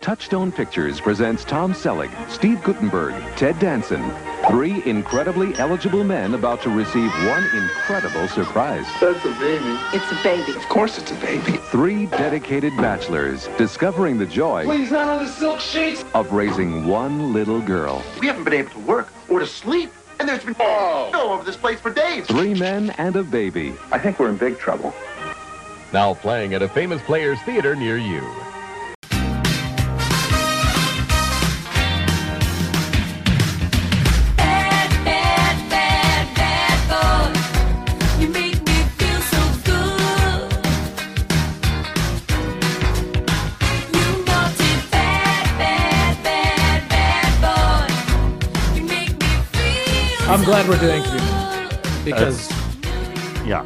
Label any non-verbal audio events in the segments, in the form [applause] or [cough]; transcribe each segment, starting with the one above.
Touchstone Pictures presents Tom Selleck, Steve Guttenberg, Ted Danson. Three incredibly eligible men about to receive one incredible surprise. That's a baby. It's a baby. Of course it's a baby. Three dedicated bachelors discovering the joy Please, not on the silk sheets. of raising one little girl. We haven't been able to work or to sleep. And there's been snow over this place for days. Three men and a baby. I think we're in big trouble. Now playing at a famous players theater near you. I'm glad we're doing. Community because Yeah.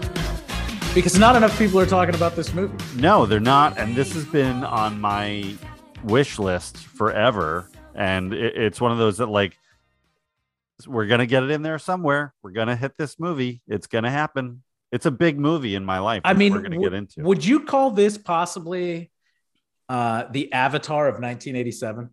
because not enough people are talking about this movie. No, they're not. And this has been on my wish list forever. And it, it's one of those that, like, we're going to get it in there somewhere. We're going to hit this movie. It's going to happen. It's a big movie in my life. I mean, we're going to w- get into. would you call this possibly uh, the Avatar of 1987?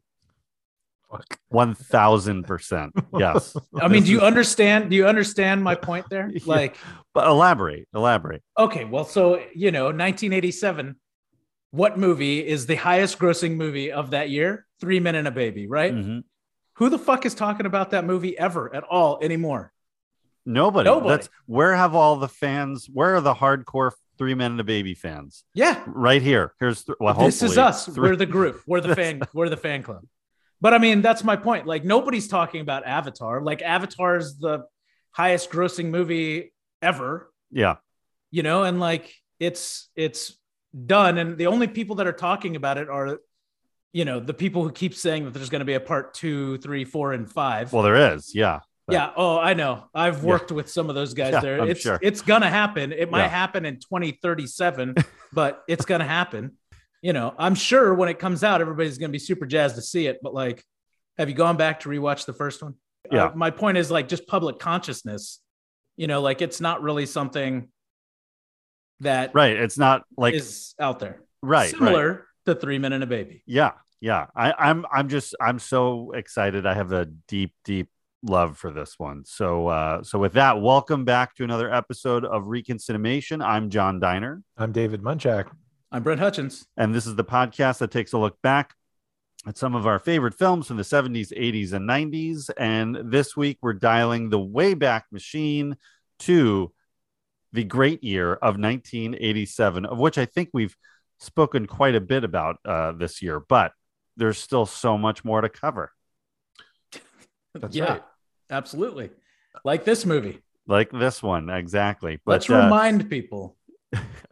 1000%. [laughs] Yes. I mean, do you understand? Do you understand my point there? [laughs] Yeah. Like, But elaborate. Elaborate. okay, well, so you know, 1987. What movie is the highest grossing movie of that year? Three Men and a Baby, right? Mhm. Who the fuck is talking about that movie ever at all anymore? Nobody. Nobody. That's where have all the fans? Where are the hardcore three men and a baby fans? Yeah, Right here. Here's th- well, this is us. three- We're the group. We're the [laughs] fan. We're the fan club. But I mean, that's my point. Like nobody's talking about Avatar. Like Avatar is the highest grossing movie ever. yeah. You know, and like it's it's done, and the only people that are talking about it are, you know, the people who keep saying that there's going to be a part two, three, four, and five. Well, there is. Yeah. but- yeah. Oh, I know. I've worked with some of those guys Yeah, there. I'm it's sure. it's gonna happen. It might Yeah. happen in 2037, [laughs] but it's gonna happen. You know, I'm sure when it comes out, everybody's gonna be super jazzed to see it. But like, have you gone back to rewatch the first one? Yeah. Uh, my point is like just public consciousness. You know, like it's not really something that Right. It's not like is out there. right. right. Similar to Three Men and a Baby. Yeah, yeah. I, I'm I'm just I'm so excited. I have a deep, deep love for this one. So uh so with that, welcome back to another episode of Reconcinimation. I'm John Diner, I'm David Munchak. I'm Brent Hutchins. and this is the podcast that takes a look back at some of our favorite films from the 70s, 80s, and 90s. And this week we're dialing the way back machine to the great year of 1987, of which I think we've spoken quite a bit about uh, this year, but there's still so much more to cover. [laughs] That's yeah, right. absolutely. Like this movie. Like this one, exactly. But Let's uh, remind people.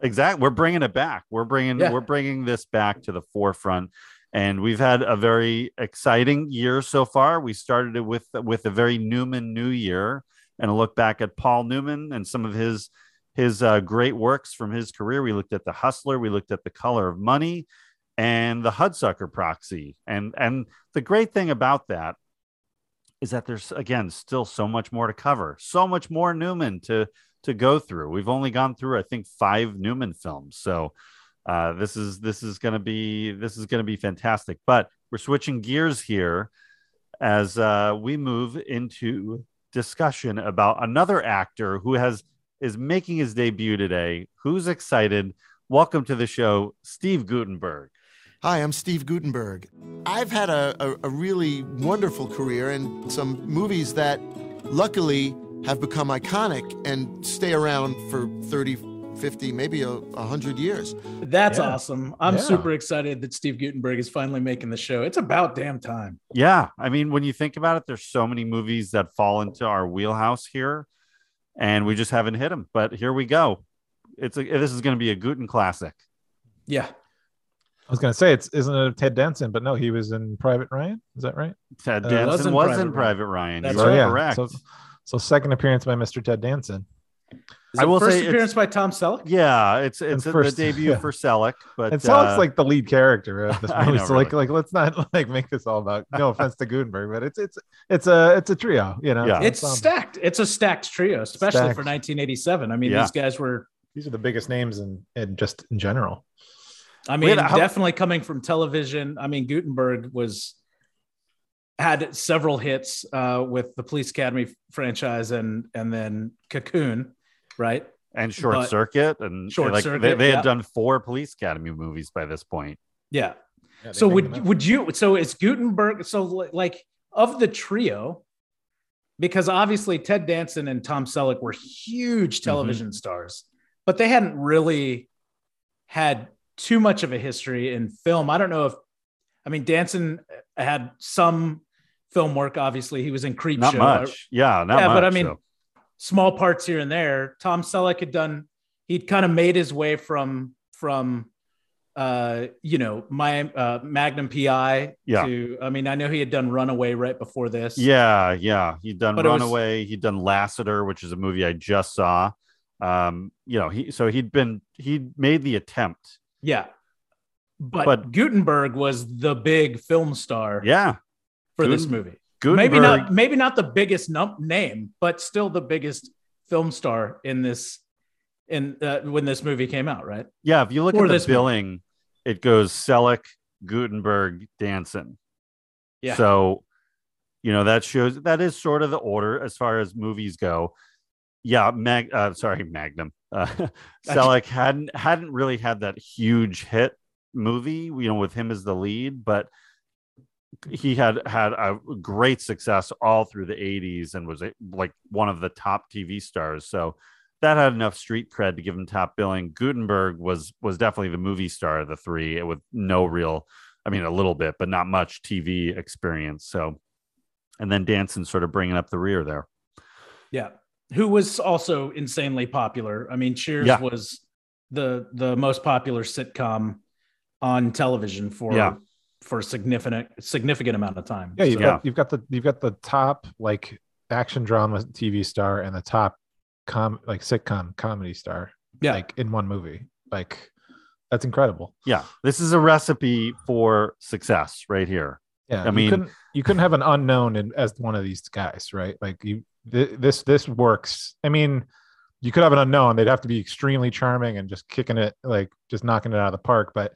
Exactly, we're bringing it back. We're bringing Yeah. we're bringing this back to the forefront, and we've had a very exciting year so far. We started it with with a very Newman New Year, and a look back at Paul Newman and some of his his uh, great works from his career. We looked at The Hustler, we looked at The Color of Money, and The Hudsucker Proxy. And and the great thing about that is that there's again still so much more to cover, so much more Newman to to go through. We've only gone through, I think, five Newman films. So uh, this is this is going to be this is going to be fantastic. But we're switching gears here as uh, we move into discussion about another actor who has is making his debut today. Who's excited? Welcome to the show, Steve Guttenberg. Hi, I'm Steve Guttenberg. I've had a, a, a really wonderful career and some movies that luckily have become iconic and stay around for 30, 50, maybe a 100 years. That's Yeah. awesome. I'm Yeah. super excited that Steve Guttenberg is finally making the show. It's about damn time. Yeah, I mean, when you think about it, there's so many movies that fall into our wheelhouse here, and we just haven't hit them. But here we go. It's a, this is going to be a Guten classic. Yeah. I was going to say it's isn't it Ted Danson, but no, he was in Private Ryan. Is that right? Ted Uh, Danson was in was Private in Ryan. Private Ryan. That's you are right. correct. So, so second appearance by Mr. Ted Danson. Is I will first say it's- appearance by Tom Selleck. yeah, it's it's And the first- debut yeah. [laughs] for Selleck, but And Selleck's uh, like the lead character of this [laughs] movie. know, so like really. like let's not [laughs] like make this all about no offense to Guttenberg, but it's it's it's a it's a trio, you know. Yeah. an It's ensemble. stacked. It's a stacked trio, especially Stacked. for 1987. I mean, Yeah. these guys were These are the biggest names in, in just in general. I mean, a- how- definitely coming from television. I mean, Guttenberg was had several hits uh, with the Police Academy franchise and and then Cocoon, right? and Short But- Circuit and Short like Circuit, they yeah. had done four Police Academy movies by this point. Yeah. Yeah, So would would you? So it's Guttenberg. So like of the trio, because obviously Ted Danson and Tom Selleck were huge television stars, but they hadn't really had too much of a history in film. I don't know if, I mean, Danson had some film work. Obviously, he was in Creep Not Show. much. Yeah, not yeah, much. but I mean, so. small parts here and there. Tom Selleck had done. He'd kind of made his way from from uh you know my uh magnum pi Yeah. to i mean i know he had done runaway right before this Yeah, yeah. He'd done But it was- Runaway. He'd done Lassiter, which is a movie I just saw. Um, you know, he so he'd been he'd made the attempt. yeah but, But- guttenberg was the big film star Yeah, for this movie Guttenberg. maybe not maybe not the biggest num- name but still the biggest film star in this in uh, when this movie came out right Yeah, if you look Or at the this movie. billing, it goes Selleck, Guttenberg, Danson. Yeah. So, you know, that shows that is sort of the order as far as movies go. Yeah, Mag uh, sorry, Magnum. [laughs] Uh, [laughs] Selleck hadn't hadn't really had that huge hit movie, you know, with him as the lead, but he had had a great success all through the 80s and was like one of the top TV stars. So that had enough street cred to give him top billing. Guttenberg was was definitely the movie star of the three with no real, I mean, a little bit, but not much TV experience. So, and then Danson sort of bringing up the rear there. Yeah. Who was also insanely popular. I mean, Cheers Yeah. was the the most popular sitcom on television for Yeah. For a significant significant amount of time. Yeah, you've So- got you've got the you've got the top like action drama TV star and the top com like sitcom comedy star. Yeah. Like in one movie. Like that's incredible. Yeah, this is a recipe for success right here. Yeah. I you mean- couldn't, you couldn't have an unknown in, as one of these guys, right? Like you th- this this works. I mean, you could have an unknown. They'd have to be extremely charming and just kicking it like just knocking it out of the park, but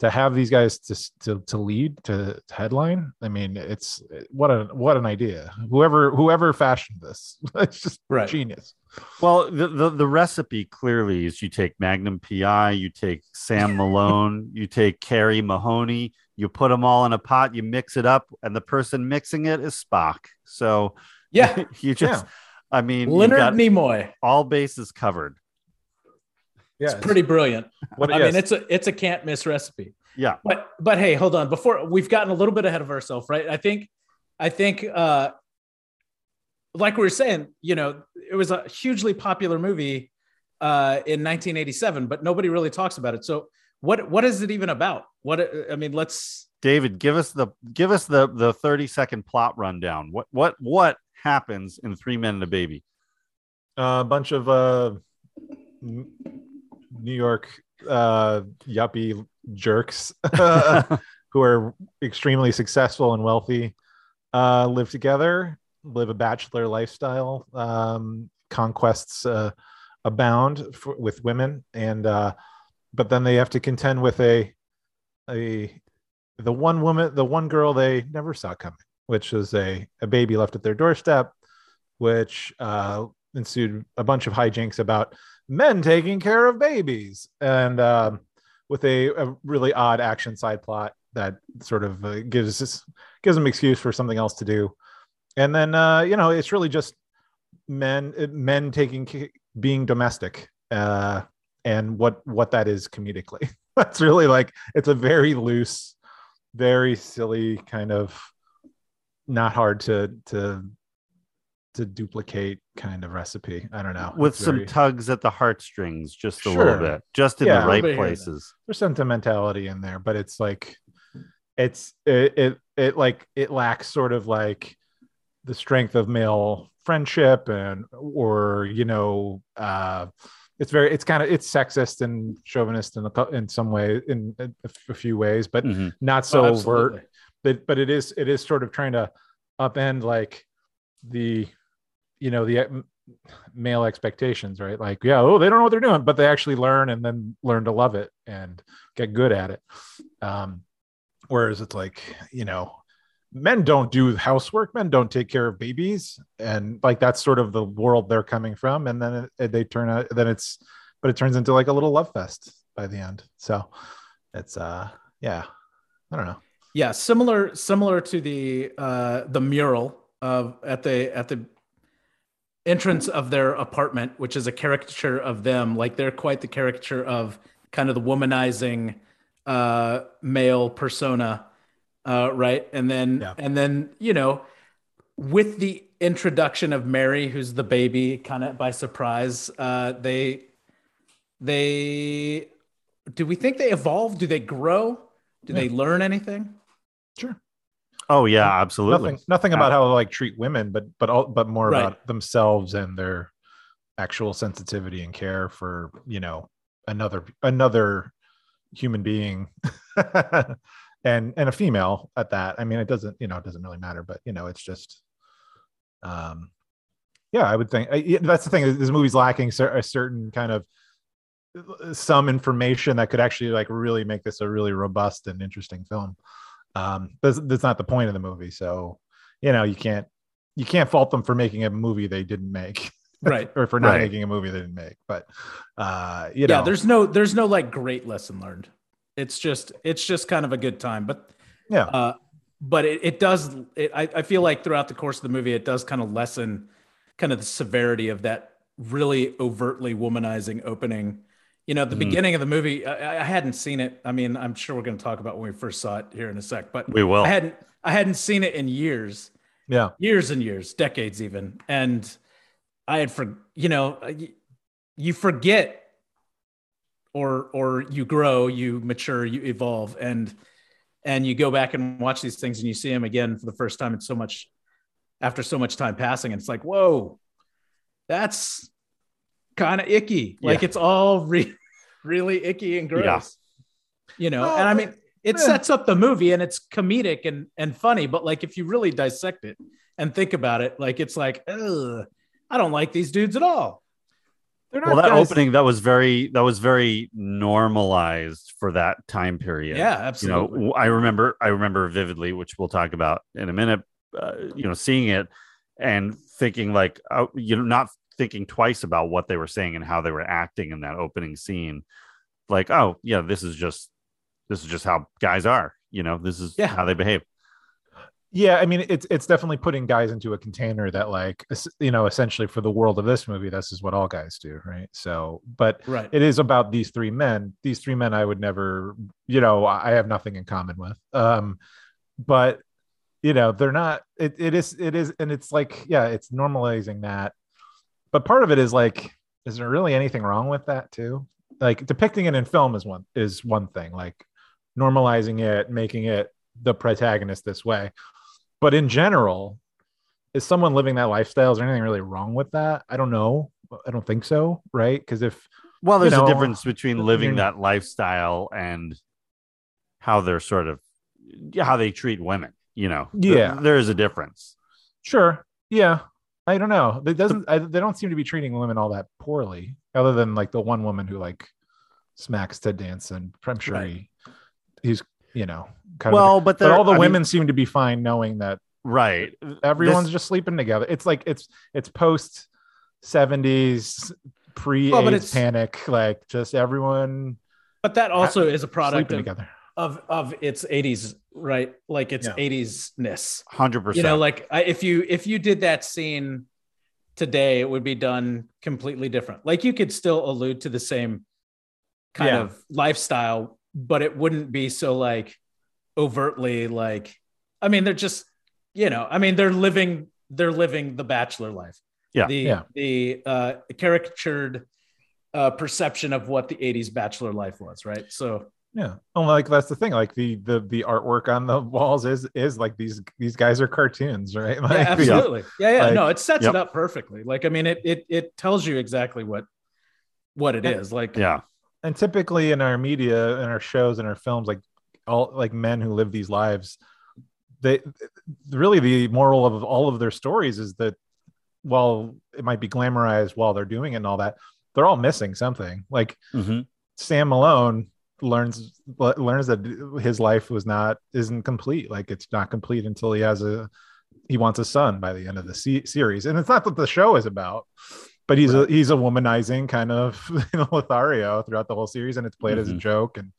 to have these guys to to, to lead to headline i mean it's what a what an idea whoever whoever fashioned this [laughs] it's just Right. genius Well, the, the the recipe clearly is you take Magnum PI, you take Sam Malone, [laughs] you take Carey Mahoney, you put them all in a pot, you mix it up, and the person mixing it is Spock. So Yeah. [laughs] you just, I mean, Leonard got Nimoy. all bases covered. Yeah It's pretty brilliant. what I yes. mean, it's a it's a can't miss recipe. Yeah, But but hey, hold on. Before we've gotten a little bit ahead of ourselves, right? I think I think uh like we were saying, you know, it was a hugely popular movie uh in 1987, but nobody really talks about it. So what what is it even about? What I mean, let's David, give us the give us the the thirty second plot rundown. What what what happens in Three Men and a Baby? a bunch of uh N- new york uh yuppie jerks [laughs] [laughs] who are extremely successful and wealthy uh live together live a bachelor lifestyle um conquests uh abound for, with women. And uh but then they have to contend with a a the one woman the one girl they never saw coming which is a a baby left at their doorstep which uh ensued a bunch of hijinks about men taking care of babies. And um with a, a really odd action side plot that sort of uh, gives gives them excuse for something else to do. And then uh you know it's really just men uh, men taking being domestic uh and what what that is comedically. [laughs] That's really like it's a very loose very silly kind of not hard to to to duplicate kind of recipe i don't know With It's some very- tugs at the heartstrings, just a Sure. little bit, just in Yeah. the right places. there's sentimentality in there but it's like it's it, it it like it lacks sort of like the strength of male friendship and or you know uh it's very it's kind of it's sexist and chauvinist in a, cou- in some way in a, a few ways but Mhm. not so Oh, overt but but it is it is sort of trying to upend like the you know the male expectations, right? Like, yeah, oh, they don't know what they're doing, but they actually learn and then learn to love it and get good at it. Um, whereas it's like, you know, men don't do housework, men don't take care of babies, and like that's sort of the world they're coming from. And then it, they turn out, then it's, but it turns into like a little love fest by the end. So it's, uh, yeah, I don't know. Yeah, similar similar to the uh the mural of at the at the entrance of their apartment, which is a caricature of them. Like they're quite the caricature of kind of the womanizing uh male persona. Uh right. And then Yeah. and then, you know, with the introduction of Mary, who's the baby, kind of by surprise, uh they they do we think they evolve? Do they grow? Do they learn anything? Sure. Oh yeah, absolutely. Nothing, nothing about how to like treat women, but but all, but more Right. about themselves and their actual sensitivity and care for you know another another human being, [laughs] and and a female at that. I mean, it doesn't you know it doesn't really matter, but you know it's just, um, yeah, I would think I- yeah, that's the thing. is This movie's lacking a certain kind of some information that could actually like really make this a really robust and interesting film um that's, that's not the point of the movie. So you know you can't you can't fault them for making a movie they didn't make. [laughs] Right. or for not Right. making a movie they didn't make. But uh you yeah know. there's no there's no like great lesson learned. It's just it's just kind of a good time. But yeah. uh but it, it does it, I, I feel like throughout the course of the movie it does kind of lessen kind of the severity of that really overtly womanizing opening you know the Mhm. beginning of the movie I, I hadn't seen it i mean i'm sure we're going to talk about when we first saw it here in a sec but We will. i hadn't i hadn't seen it in years yeah years and years, decades even. And I had for you know, you forget or or you grow, you mature, you evolve and and you go back and watch these things and you see them again for the first time in so much after so much time passing and it's like, "Whoa. That's kind of icky." Like Yeah. it's all [laughs] re- really icky and gross. Yeah. You know, Well, and I mean it eh. sets up the movie and it's comedic and and funny, but like if you really dissect it and think about it, like it's like, ugh, I don't like these dudes at all. they're well, that guys- opening that was very that was very normalized for that time period. Yeah, absolutely. you absolutely. know i remember i remember vividly which we'll talk about in a minute uh, you know seeing it and thinking like uh, you know not thinking twice about what they were saying and how they were acting in that opening scene. Like oh yeah this is just this is just how guys are you know this is Yeah. how they behave. Yeah i mean it's it's definitely putting guys into a container that like you know essentially for the world of this movie this is what all guys do right? So but Right. it is about these three men. These three men i would never you know i have nothing in common with. Um but you know they're not it, it is it is and it's like yeah it's normalizing that but part of it is like is there really anything wrong with that too? Like depicting it in film is one is one thing like normalizing it making it the protagonist this way. But in general is someone living that lifestyle is there anything really wrong with that? I don't know. I don't think so right? Because if well You there's know, a difference between living that lifestyle and how they're sort of how they treat women you know? There- Yeah. there is a difference. Sure. Yeah. I don't know. It doesn't. I, they don't seem to be treating women all that poorly, other than like the one woman who like smacks Ted Danson. I'm sure Right. he, he's you know kind of. well but, But all the I mean, women seem to be fine, knowing that right everyone's This- just sleeping together. It's like it's it's post seventies pre Well, but AIDS it's- panic, like just everyone But that also is a product of, together. Of of its 80s, right? Like its Yeah. 80s ness. 100% You know, like I, if you if you did that scene today, it would be done completely different. Like you could still allude to the same kind Yeah. of lifestyle, but it wouldn't be so like overtly like I mean, they're just, you know, I mean, they're living they're living the bachelor life. Yeah. The Yeah. the uh caricatured uh perception of what the 80s bachelor life was, right? So Yeah. Oh, like that's the thing. Like the the the artwork on the walls is is like these these guys are cartoons, right? [laughs] Like, yeah, absolutely. Yeah, yeah. Like- no, it sets Yep. it up perfectly. Like, I mean, it it it tells you exactly what what it is. Like, yeah and typically in our media in our shows and our films like all like men who live these lives they really the moral of all of their stories is that while it might be glamorized while they're doing it and all that, they're all missing something. Like Mhm. Sam Malone learns learns that his life was not isn't complete. Like it's not complete until he has a he wants a son by the end of the se- series, and it's not what the show is about. But he's a he's a womanizing kind of [laughs] you know Lothario throughout the whole series, and it's played as a Mhm. joke, and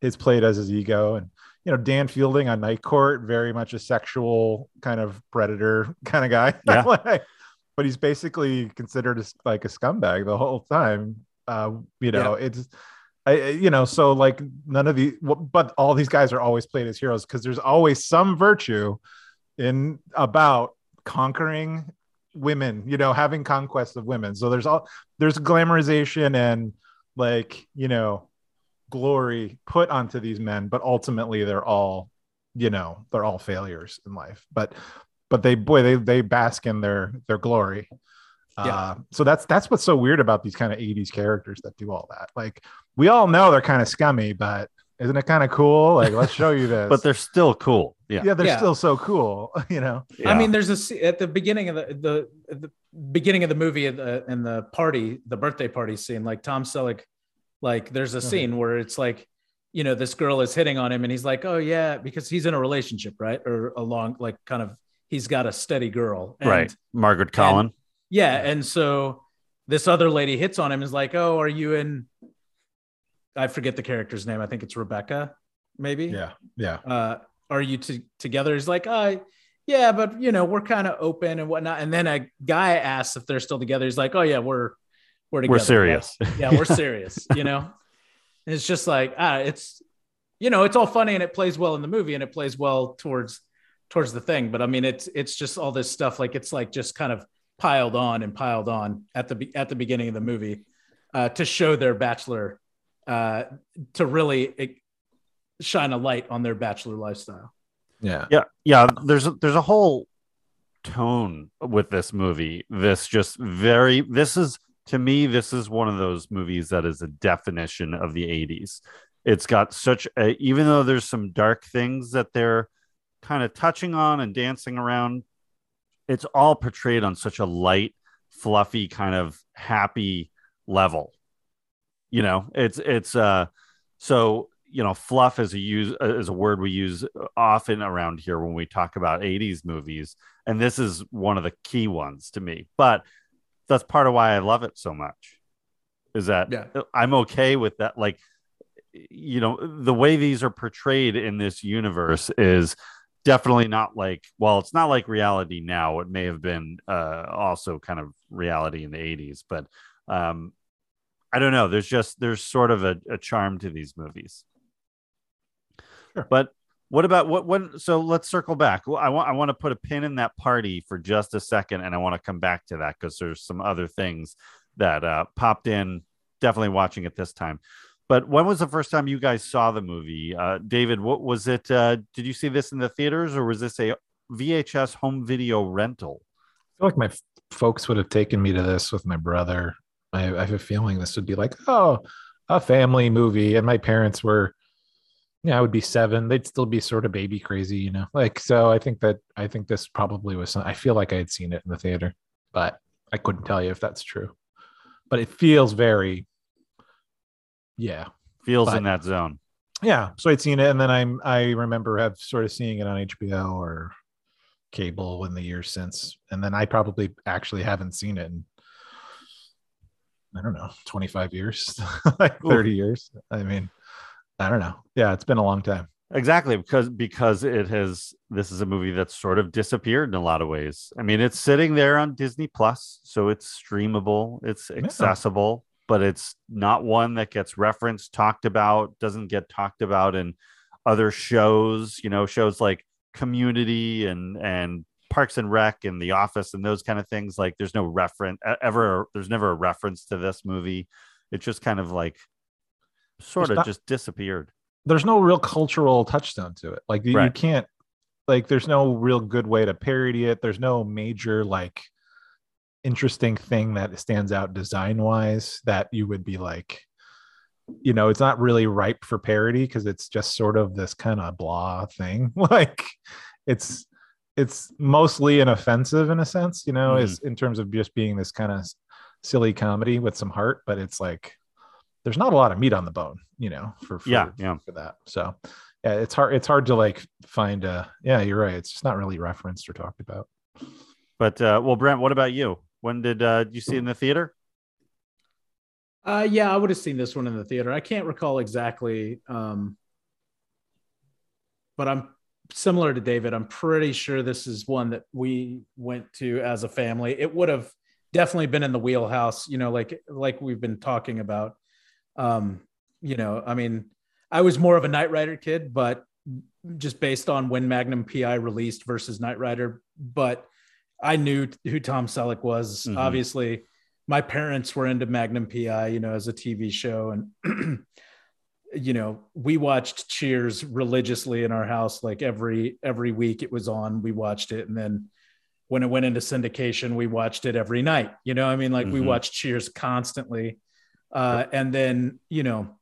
it's played as his ego. And you know Dan Fielding on Night Court, very much a sexual kind of predator [laughs] kind of guy. [laughs] Yeah. Like, but he's basically considered as like a scumbag the whole time. Uh, you know, it's I, you know, so like none of the, but all these guys are always played as heroes because there's always some virtue in about conquering women, you know, having conquest of women. So there's all there's glamorization and like you know glory put onto these men, but ultimately they're all, you know, they're all failures in life. But but they boy they they bask in their their glory. Yeah. Uh, so that's that's what's so weird about these kind of 80s characters that do all that. Like we all know they're kind of scummy, but isn't it kind of cool? Like let's show you [laughs] this. But they're still cool. Yeah. yeah, they're Yeah. still so cool, [laughs] you know. I mean, there's a at the beginning of the the, the beginning of the movie in the, in the party, the birthday party scene. Like Tom Selleck, like there's a Uh-huh. scene where it's like, you know, this girl is hitting on him, and he's like, "Oh yeah," because he's in a relationship, right, or along like kind of he's got a steady girl, and, right. Margaret Colin. Yeah, and so this other lady hits on him, is like, "Oh, are you in?" I forget the character's name. I think it's Rebecca, maybe Yeah, yeah. uh, are you to, together? He's like, uh, yeah, but you know, we're kind of open and whatnot. And then a guy asks if they're still together. He's like, oh yeah, we're we're together. We're serious. [laughs] Yeah, we're [laughs] serious. You know, And it's just like ah, it's you know, it's all funny and it plays well in the movie and it plays well towards towards the thing. But I mean, it's it's just all this stuff like it's like just kind of piled on and piled on at the at the beginning of the movie uh, to show their bachelor uh, to really eh, shine a light on their bachelor lifestyle. Yeah. Yeah, yeah. There's a, there's a whole tone with this movie. This just very. This is to me. This is one of those movies that is a definition of the '80s. It's got such a. Even though there's some dark things that they're kind of touching on and dancing around, it's all portrayed on such a light, fluffy, kind of happy level. You know, it's it's uh so you know fluff is a use is a word we use often around here when we talk about 80s movies and this is one of the key ones to me but that's part of why i love it so much is that Yeah. i'm okay with that like you know the way these are portrayed in this universe is definitely not like well it's not like reality now. It may have been uh also kind of reality in the 80s but um i don't know. There's just there's sort of a, a charm to these movies. Sure. but what about what when so let's circle back. Well, i want i want to put a pin in that party for just a second and i want to come back to that because there's some other things that uh popped in. Definitely watching it this time but when was the first time you guys saw the movie uh david what was it uh did you see this in the theaters or was this a vhs home video rental I feel like my f- folks would have taken me to this with my brother. I, I have a feeling this would be like, oh, a family movie. And my parents were, yeah, I would be seven. They'd still be sort of baby crazy, you know? Like, so I think that, I think this probably was, some, I feel like I had seen it in the theater, but I couldn't tell you if that's true. But it feels very, yeah. feels But- in that zone Yeah. So I'd seen it. And then I'm, I remember have sort of seeing it on HBO or cable in the years since. And then I probably actually haven't seen it in, I don't know, 25 years, [laughs] like Ooh. 30 years. I mean, I don't know. Yeah. It's been a long time. exactly because because it has this is a movie that's sort of disappeared in a lot of ways i mean it's sitting there on disney plus so it's streamable it's accessible but it's not one that gets referenced talked about doesn't get talked about in other shows you know shows like community and and parks and rec and the office and those kind of things. Like there's no reference ever there's never a reference to this movie. It just kind of like sort There's of. not- just disappeared. There's no real cultural touchstone to it. Like you, you can't, like, there's no real good way to parody it. There's no major, like, interesting thing that stands out design wise that you would be like, you know, it's not really ripe for parody because it's just sort of this kind of blah thing. [laughs] like, it's, it's mostly inoffensive in a sense, you know, is in terms of just being this kind of silly comedy with some heart, but it's like there's not a lot of meat on the bone, you know, for, for Yeah, yeah. for that. So yeah, it's hard it's hard to like find a yeah, you're right. It's just not really referenced or talked about. But uh, well, Brent, what about you? When did uh, you see it in the theater? Uh, yeah, I would have seen this one in the theater. I can't recall exactly, um, but I'm similar to David. I'm pretty sure this is one that we went to as a family. It would have definitely been in the wheelhouse, you know, like like we've been talking about. Um, you know, I mean, I was more of a Knight Rider kid, but just based on when Magnum PI released versus Knight Rider, but I knew who Tom Selleck was. Mhm. Obviously, my parents were into Magnum PI, you know, as a TV show, and [clears throat] you know, we watched Cheers religiously in our house. Like every every week, it was on. We watched it, and then when it went into syndication, we watched it every night. You know, I mean, like we Mhm. watched Cheers constantly, uh, and then you know,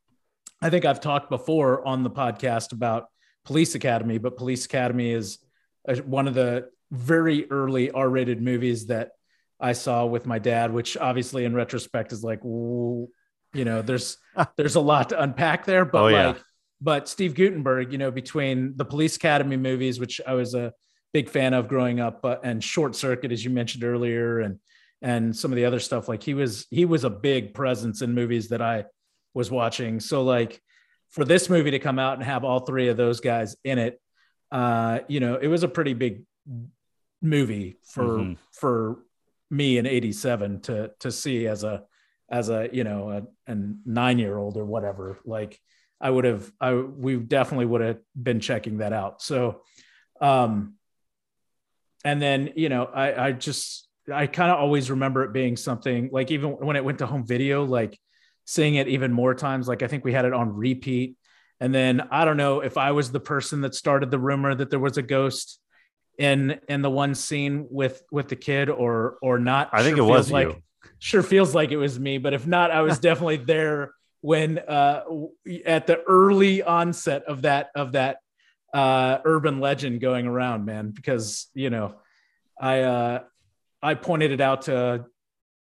I think I've talked before on the podcast about Police Academy, but Police Academy is one of the very early R-rated movies that I saw with my dad, which obviously in retrospect is like, you know, there's there's a lot to unpack there, but Oh, yeah. like, but Steve Guttenberg, you know, between the Police Academy movies, which I was a big fan of growing up, uh, and Short Circuit, as you mentioned earlier, and and some of the other stuff, like he was he was a big presence in movies that I was watching. So like for this movie to come out and have all three of those guys in it, uh, you know, it was a pretty big movie for Mhm. for me in 87 to to see as a as a you know a, a nine year old or whatever like i would have i we definitely would have been checking that out. So um and then you know i i just i kind of always remember it being something like even when it went to home video like seeing it even more times like i think we had it on repeat. And then i don't know if i was the person that started the rumor that there was a ghost in in the one scene with with the kid or or not I think it was like you. sure feels like it was me but if not i was [laughs] definitely there when uh at the early onset of that of that uh urban legend going around man because you know i uh i pointed it out to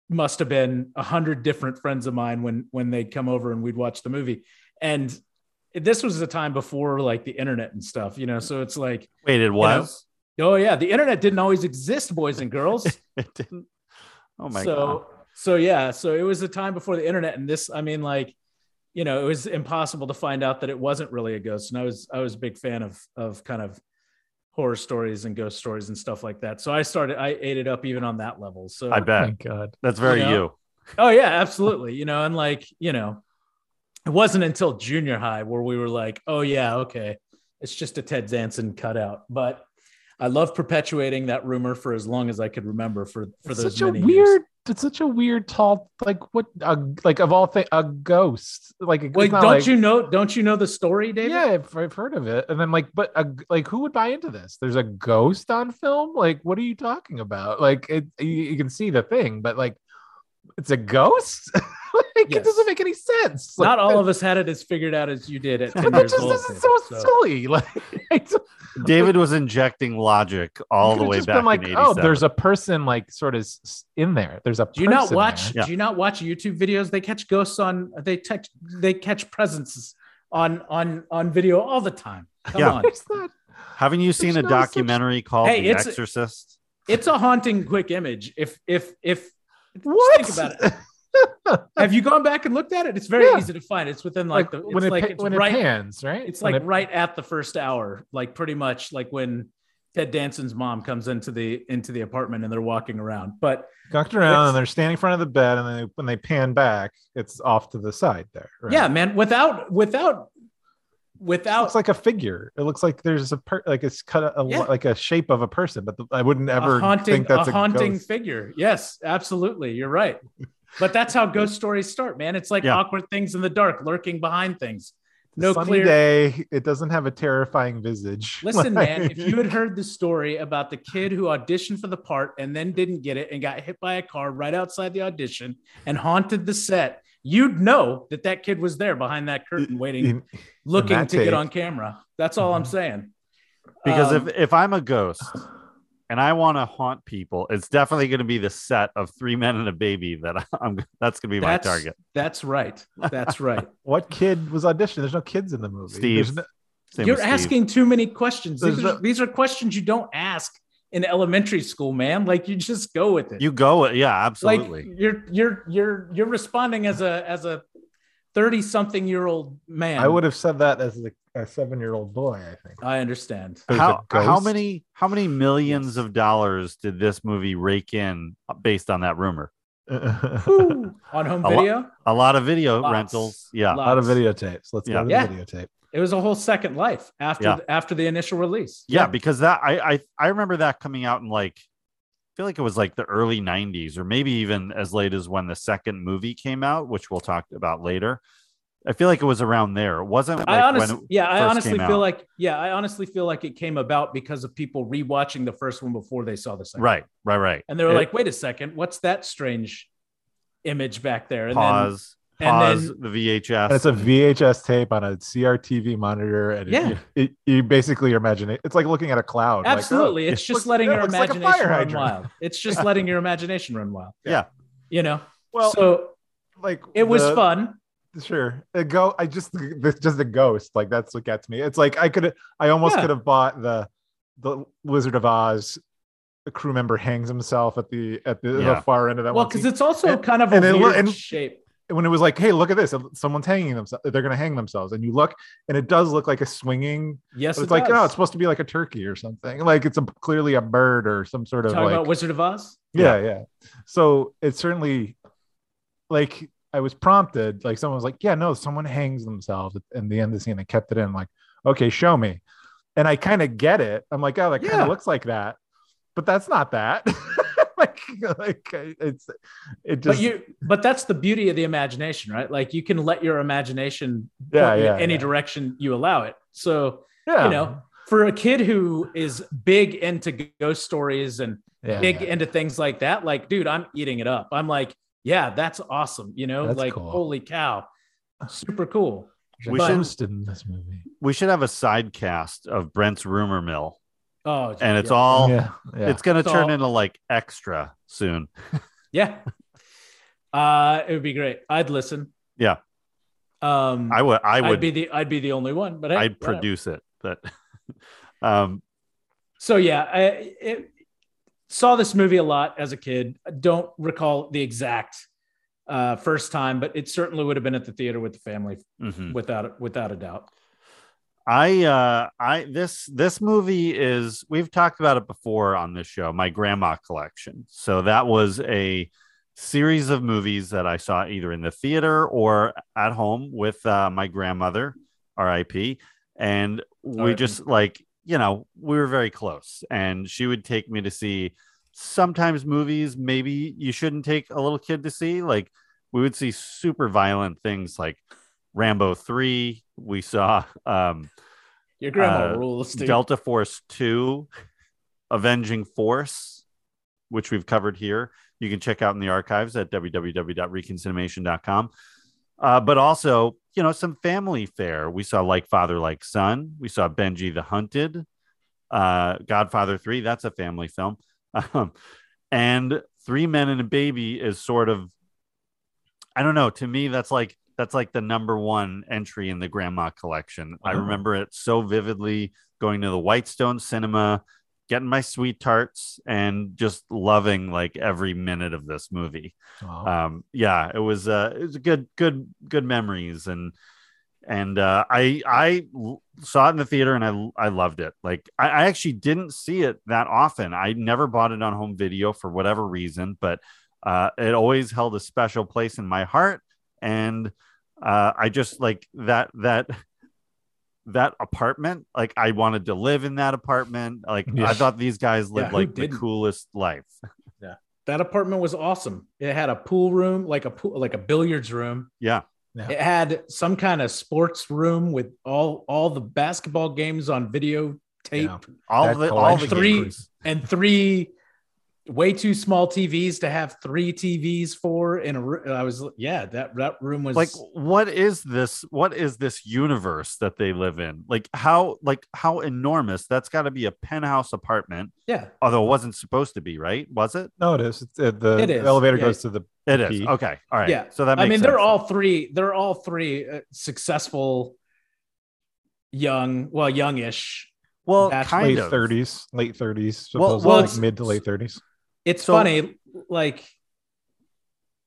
must have been a hundred different friends of mine when when they'd come over and we'd watch the movie and this was the time before like the internet and stuff you know so it's like Wait, it was? Oh yeah the internet didn't always exist boys and girls [laughs] It didn't. Oh my so god. so yeah so it was a time before the internet and this i mean like you know it was impossible to find out that it wasn't really a ghost and i was i was a big fan of of kind of horror stories and ghost stories and stuff like that so i started i ate it up even on that level so I bet. Thank God. That's very You know? you. oh yeah absolutely you know and like you know it wasn't until junior high where we were like oh yeah okay it's just a ted danson cutout but i love perpetuating that rumor for as long as i could remember for for It's those such a many years. weird it's such a weird tall like what a, like of all things a ghost like Wait, don't like- you know? Don't you know the story, David? yeah I've, I've heard of it and then like but a, like who would buy into this there's a ghost on film like what are you talking about like it you, you can see the thing but like it's a ghost [laughs] like it doesn't make any sense Not all of us had it as figured out as you did at [laughs] 10 that years just old. this is so, so- silly [laughs] like David was injecting logic all the way just back been like in oh there's a person like sort of in there there's a Do you not watch? there. Yeah. Do you not watch YouTube videos? They catch ghosts on. They catch. They catch presences on on on video all the time. Come Yeah. on, Haven't you seen a There's no such- documentary called Hey, The it's- Exorcist? it's a haunting quick image. If if if just what think about it. Have you gone back and looked at it? It's very Yeah. easy to find. It's within like, like, the. It's when it like pa- it's when right. it pans right It's When like it- right at the first hour, like pretty much like when Ted Danson's mom comes into the into the apartment and they're walking around. But Ducked around and they're standing in front of the bed, and then when they pan back, it's off to the side there. right? yeah, man, without without it without looks like a figure. It looks like there's a per- like it's cut a, a- Yeah. like a shape of a person, but the, I wouldn't ever a haunting think that's a a, haunting ghost. figure. Yes, absolutely. You're right. But that's how ghost stories start, man. It's like Yeah. awkward things in the dark, lurking behind things. No Sunny clear. day. It doesn't have a terrifying visage. [laughs] Listen, man, if you had heard the story about the kid who auditioned for the part and then didn't get it and got hit by a car right outside the audition and haunted the set, you'd know that that kid was there behind that curtain waiting, In- looking that to get on camera. That's all I'm Mhm. saying. Because Um, if if I'm a ghost and I want to haunt people, it's definitely going to be the set of Three Men and a Baby that [laughs] I'm. That's going to be my That's target. That's right. That's right. [laughs] What kid was auditioning? There's no kids in the movie. Steve. No- You're with Steve. asking too many questions. These There's are, no- these are questions you don't ask in elementary school, man. Like you just go with it. You go, yeah, absolutely. like absolutely. you're you're you're you're responding as a as a 30 something year old man. I would have said that as a, a seven year old boy. I think. I understand. There's how how many how many millions of dollars did this movie rake in based on that rumor? [laughs] Whew. on home A lo- video. A lot of video Lots. rentals. Yeah. a lot of videotapes. Let's Yeah. go to the Yeah. videotape. It was a whole second life after Yeah. after the initial release. Yeah, because that I, I I remember that coming out in like I feel like it was like the early 90s or maybe even as late as when the second movie came out, which we'll talk about later. I feel like it was around there. It wasn't like I honestly, when it yeah, I honestly feel out. like, yeah, I honestly feel like it came about because of people rewatching the first one before they saw the second. right, right, right. And they were It- like, wait a second, what's that strange image back there? And pause, pause then- the VHS. It's a VHS tape on a CRTV monitor, and Yeah. it, you basically your imagination. It's like looking at a cloud. then like, oh, absolutely, oh, it's it just looks- letting it your looks like imagination run wild. It's just letting your imagination run wild. yeah. You know, Well, so like it was the- fun. Sure, a go. I just this just a ghost. Like that's what gets me. It's like I could. I almost Yeah. could have bought the the Wizard of Oz. The crew member hangs himself at the at the, Yeah. the far end of that Well, because it's also And- kind of a and it weird and- shape. When it was like, "Hey, look at this! Someone's hanging themselves. They're gonna hang themselves." And you look, and it does look like a swinging. Yes, But it it's like, oh, does. no, it's supposed to be like a turkey or something. Like it's a clearly a bird or some sort of talking like about Wizard of Oz. yeah, yeah. So it's certainly like I was prompted, like someone was like, Yeah, no, someone hangs themselves in the end of the scene and kept it in. like, okay, show me. And I kind of get it. I'm like, oh, that kind Yeah. of looks like that, but that's not that. [laughs] like, like it's it but just you but that's the beauty of the imagination right like you can let your imagination Yeah, point in yeah, any yeah. direction you allow it so yeah, you know for a kid who is big into ghost stories and yeah, big yeah. into things like that like dude i'm eating it up i'm like yeah that's awesome you know That's like cool. holy cow super cool We should- in this movie. We should have a side cast of Brent's rumor mill. Oh And it's yeah. all yeah, yeah. it's gonna It's turn all- into like extra soon. [laughs] yeah uh it would be great i'd listen Yeah. um I would I I would would be the I'd be the only one, but hey, I'd whatever. produce it. But [laughs] um So yeah, I it, saw this movie a lot as a kid. I don't recall the exact uh, first time, but it certainly would have been at the theater with the family, mhm. without without a doubt. I uh I this this movie is we've talked about it before on this show, my grandma collection. So that was a series of movies that I saw either in the theater or at home with uh, my grandmother, RIP. And we just like, you know, we were very close. And she would take me to see sometimes movies maybe you shouldn't take a little kid to see. Like we would see super violent things like Rambo 3. We saw um Your grandma Uh, rules, dude. Delta Force 2, Avenging Force, which we've covered here. You can check out in the archives at www.reconcinimation.com. Uh, but also, you know, some family fare. We saw Like Father, Like Son. We saw Benji the Hunted. Uh, Godfather 3, that's a family film. Um, and Three Men and a Baby is sort of, I don't know, to me, that's like, that's like the number one entry in the grandma collection. I remember it so vividly going to the Whitestone Cinema, getting my sweet tarts, and just loving like every minute of this movie. Oh. Um, yeah, it was uh, it was a good, good, good memories, and and uh, I I saw it in the theater and I I loved it. Like I, I actually didn't see it that often. I never bought it on home video for whatever reason, but uh, it always held a special place in my heart, and uh, I just like that that that apartment. Like I wanted to live in that apartment. Like I thought these guys lived who like the didn't? coolest life. Yeah, that apartment was awesome. It had a pool room, like a pool, like a billiards room. Yeah, It had some kind of sports room with all all the basketball games on videotape Yeah. all That the all the. Three- games. and three way too small TVs to have three TVs for in a room. I was yeah, that that room was like what is this what is this universe that they live in like how like how enormous that's got to be a penthouse apartment yeah. although it wasn't supposed to be right was it No, it is. It's, uh, the It is, elevator yeah. goes to the. it is peak. okay all right Yeah. so that makes I mean, sense they're all three. They're all three uh, successful, young, well, youngish. well That's kind late of 30s, late 30s, Well- well, like mid to late 30s. It's So- funny, like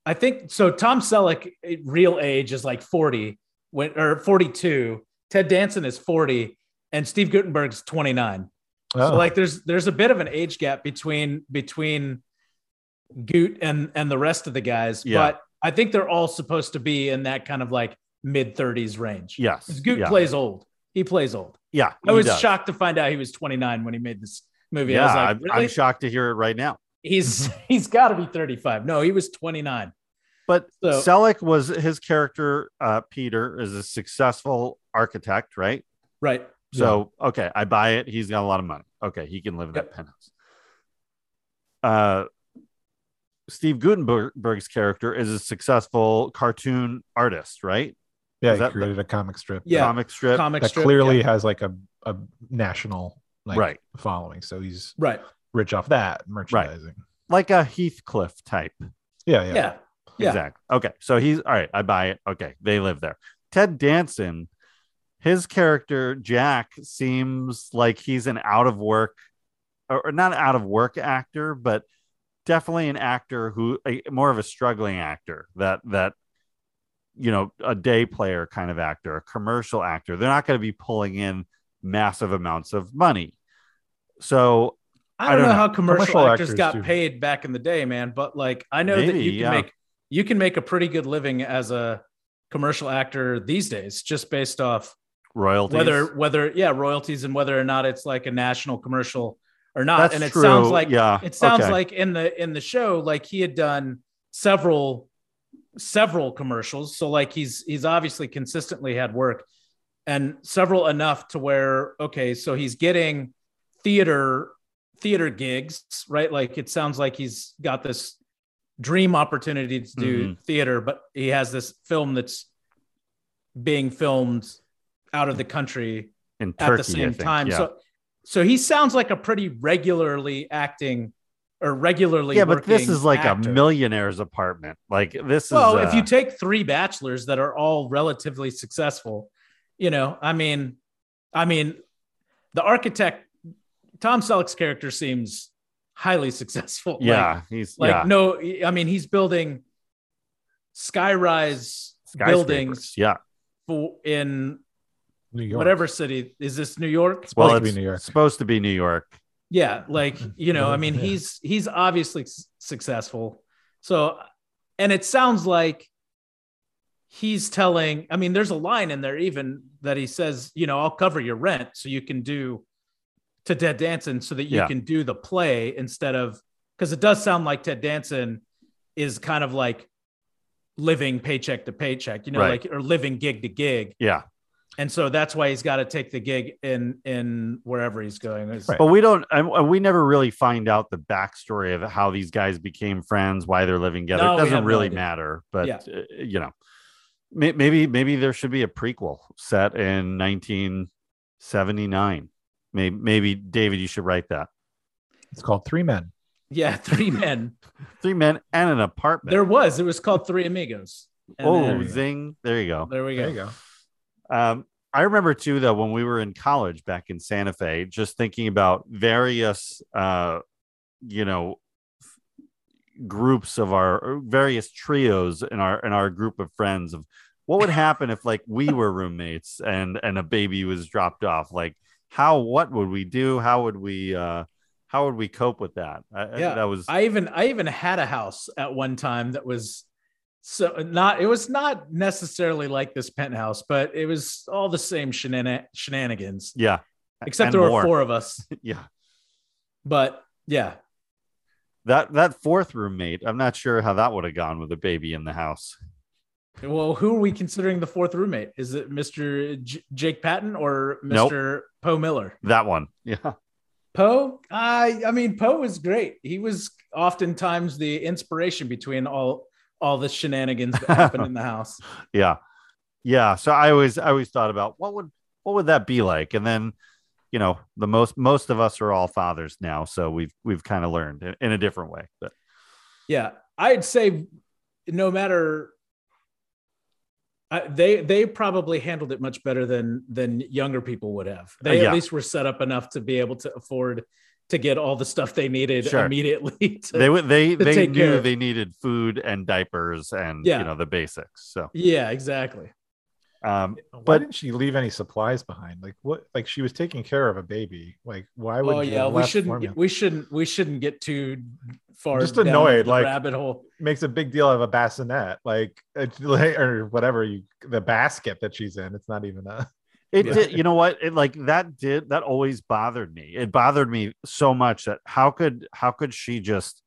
I think so. Tom Selleck, eh, real age is like forty, when or forty-two. Ted Danson is forty, and Steve Guttenberg's twenty-nine. Oh, So like, there's there's a bit of an age gap between between Goot and and the rest of the guys, Yeah. but I think they're all supposed to be in that kind of like mid thirties range. Yes, Goot yeah. plays old. He plays old. yeah I was does. shocked to find out he was 29 when he made this movie. yeah I was like, really? I'm shocked to hear it right now He's [laughs] he's got to be 35. No, he was 29. but So- Selleck was his character uh Peter is a successful architect right Right. So okay, I buy it. He's got a lot of money. Okay, he can live in that penthouse. Uh, Steve Guttenberg's character is a successful cartoon artist, right? yeah, is he that the- created a comic strip. Yeah. Comic strip, Comic that strip, clearly yeah. has like a, a national like Right. following. So he's Right. Rich off that merchandising. Right. like a Heathcliff type. Yeah, yeah. Yeah. Yeah. Exactly. Okay, so he's all right. I buy it. Okay, they live there. Ted Danson, his character Jack seems like he's an out of work, or or not out of work actor, but definitely an actor who a, more of a struggling actor. That that you know a day player kind of actor, a commercial actor. They're not going to be pulling in massive amounts of money. So I I don't, don't know, know. how commercial, Commercial actors, actors got paid back in the day, man, but like I know that you can yeah. make you can make a pretty good living as a commercial actor these days just based off royalties, whether whether yeah, royalties and whether or not it's like a national commercial or not. That's and it true. sounds like yeah, it sounds okay. like in the in the show like he had done several several commercials so like he's he's obviously consistently had work and several enough to where okay so he's getting theater theater gigs right like it sounds like he's got this dream opportunity to do Mhm. theater but he has this film that's being filmed out of the country in at Turkey, the same time. Yeah. So, so he sounds like a pretty regularly acting or regularly. yeah, but this is like actor. a millionaire's apartment. Like this Well, is. if you uh, take three bachelors that are all relatively successful, you know, I mean, I mean, the architect Tom Selleck's character seems highly successful. Like- yeah, he's like, yeah. no, I mean, he's building skyrise buildings Yeah, for in New York. whatever city is this New York? Supposed well, to be it's New York. supposed to be New York. Yeah, like you know, I mean, [laughs] Yeah. he's he's obviously s- successful. So, and it sounds like he's telling. I mean, there's a line in there even that he says, you know, I'll cover your rent so you can do to Ted Danson so that you Yeah. can do the play instead of because it does sound like Ted Danson is kind of like living paycheck to paycheck, you know, Right. like or living gig to gig, Yeah, and so that's why he's got to take the gig in in wherever he's going. Right. but we don't. We never really find out the backstory of how these guys became friends, why they're living together. No, it doesn't really idea. matter. But Yeah. uh, you know, maybe maybe there should be a prequel set in 1979. Maybe maybe David, you should write that. It's called Three Men. Yeah, [laughs] three men. Three men and an apartment. There was. It was called Three Amigos. And oh, then- zing! There you go. there we go. There you go. Um, I remember too that when we were in college back in Santa Fe, just thinking about various, uh, you know, f- groups of our various trios in our in our group of friends of what would happen if like we were roommates and and a baby was dropped off. Like how what would we do? How would we uh how would we cope with that? I, Yeah, that was I even I even had a house at one time that was so not it was not necessarily like this penthouse, but it was all the same shenan- shenanigans. yeah. Except and there were four of us. [laughs] Yeah. But yeah, That that fourth roommate, I'm not sure how that would have gone with a baby in the house. Well, who are we considering the fourth roommate? Is it Mr. J- Jake Patton or Nope. Mr. Poe Miller? That one. Yeah. Poe, I I mean Poe was great. He was oftentimes the inspiration between all all the shenanigans that happened in the [laughs] house. Yeah. Yeah. So I always I always thought about what would what would that be like? And then, you know, the most most of us are all fathers now. So we've we've kind of learned in, in a different way. But Yeah, I'd say no matter I, they they probably handled it much better than than younger people would have. They Uh, yeah. at least were set up enough to be able to afford to get all the stuff they needed Sure. immediately. [laughs] To, they would they they knew they needed food and diapers and Yeah. you know the basics. So yeah, exactly. Um Why But- didn't she leave any supplies behind? Like what? Like she was taking care of a baby. Like why would? Oh you yeah, we shouldn't formula? we shouldn't we shouldn't get too far. Just down annoyed, the like- rabbit hole. makes a big deal of a bassinet, like like- [laughs] or whatever you the basket that she's in. It's not even a. It Yeah. did, you know what? It like that did that always bothered me. It bothered me so much that how could how could she just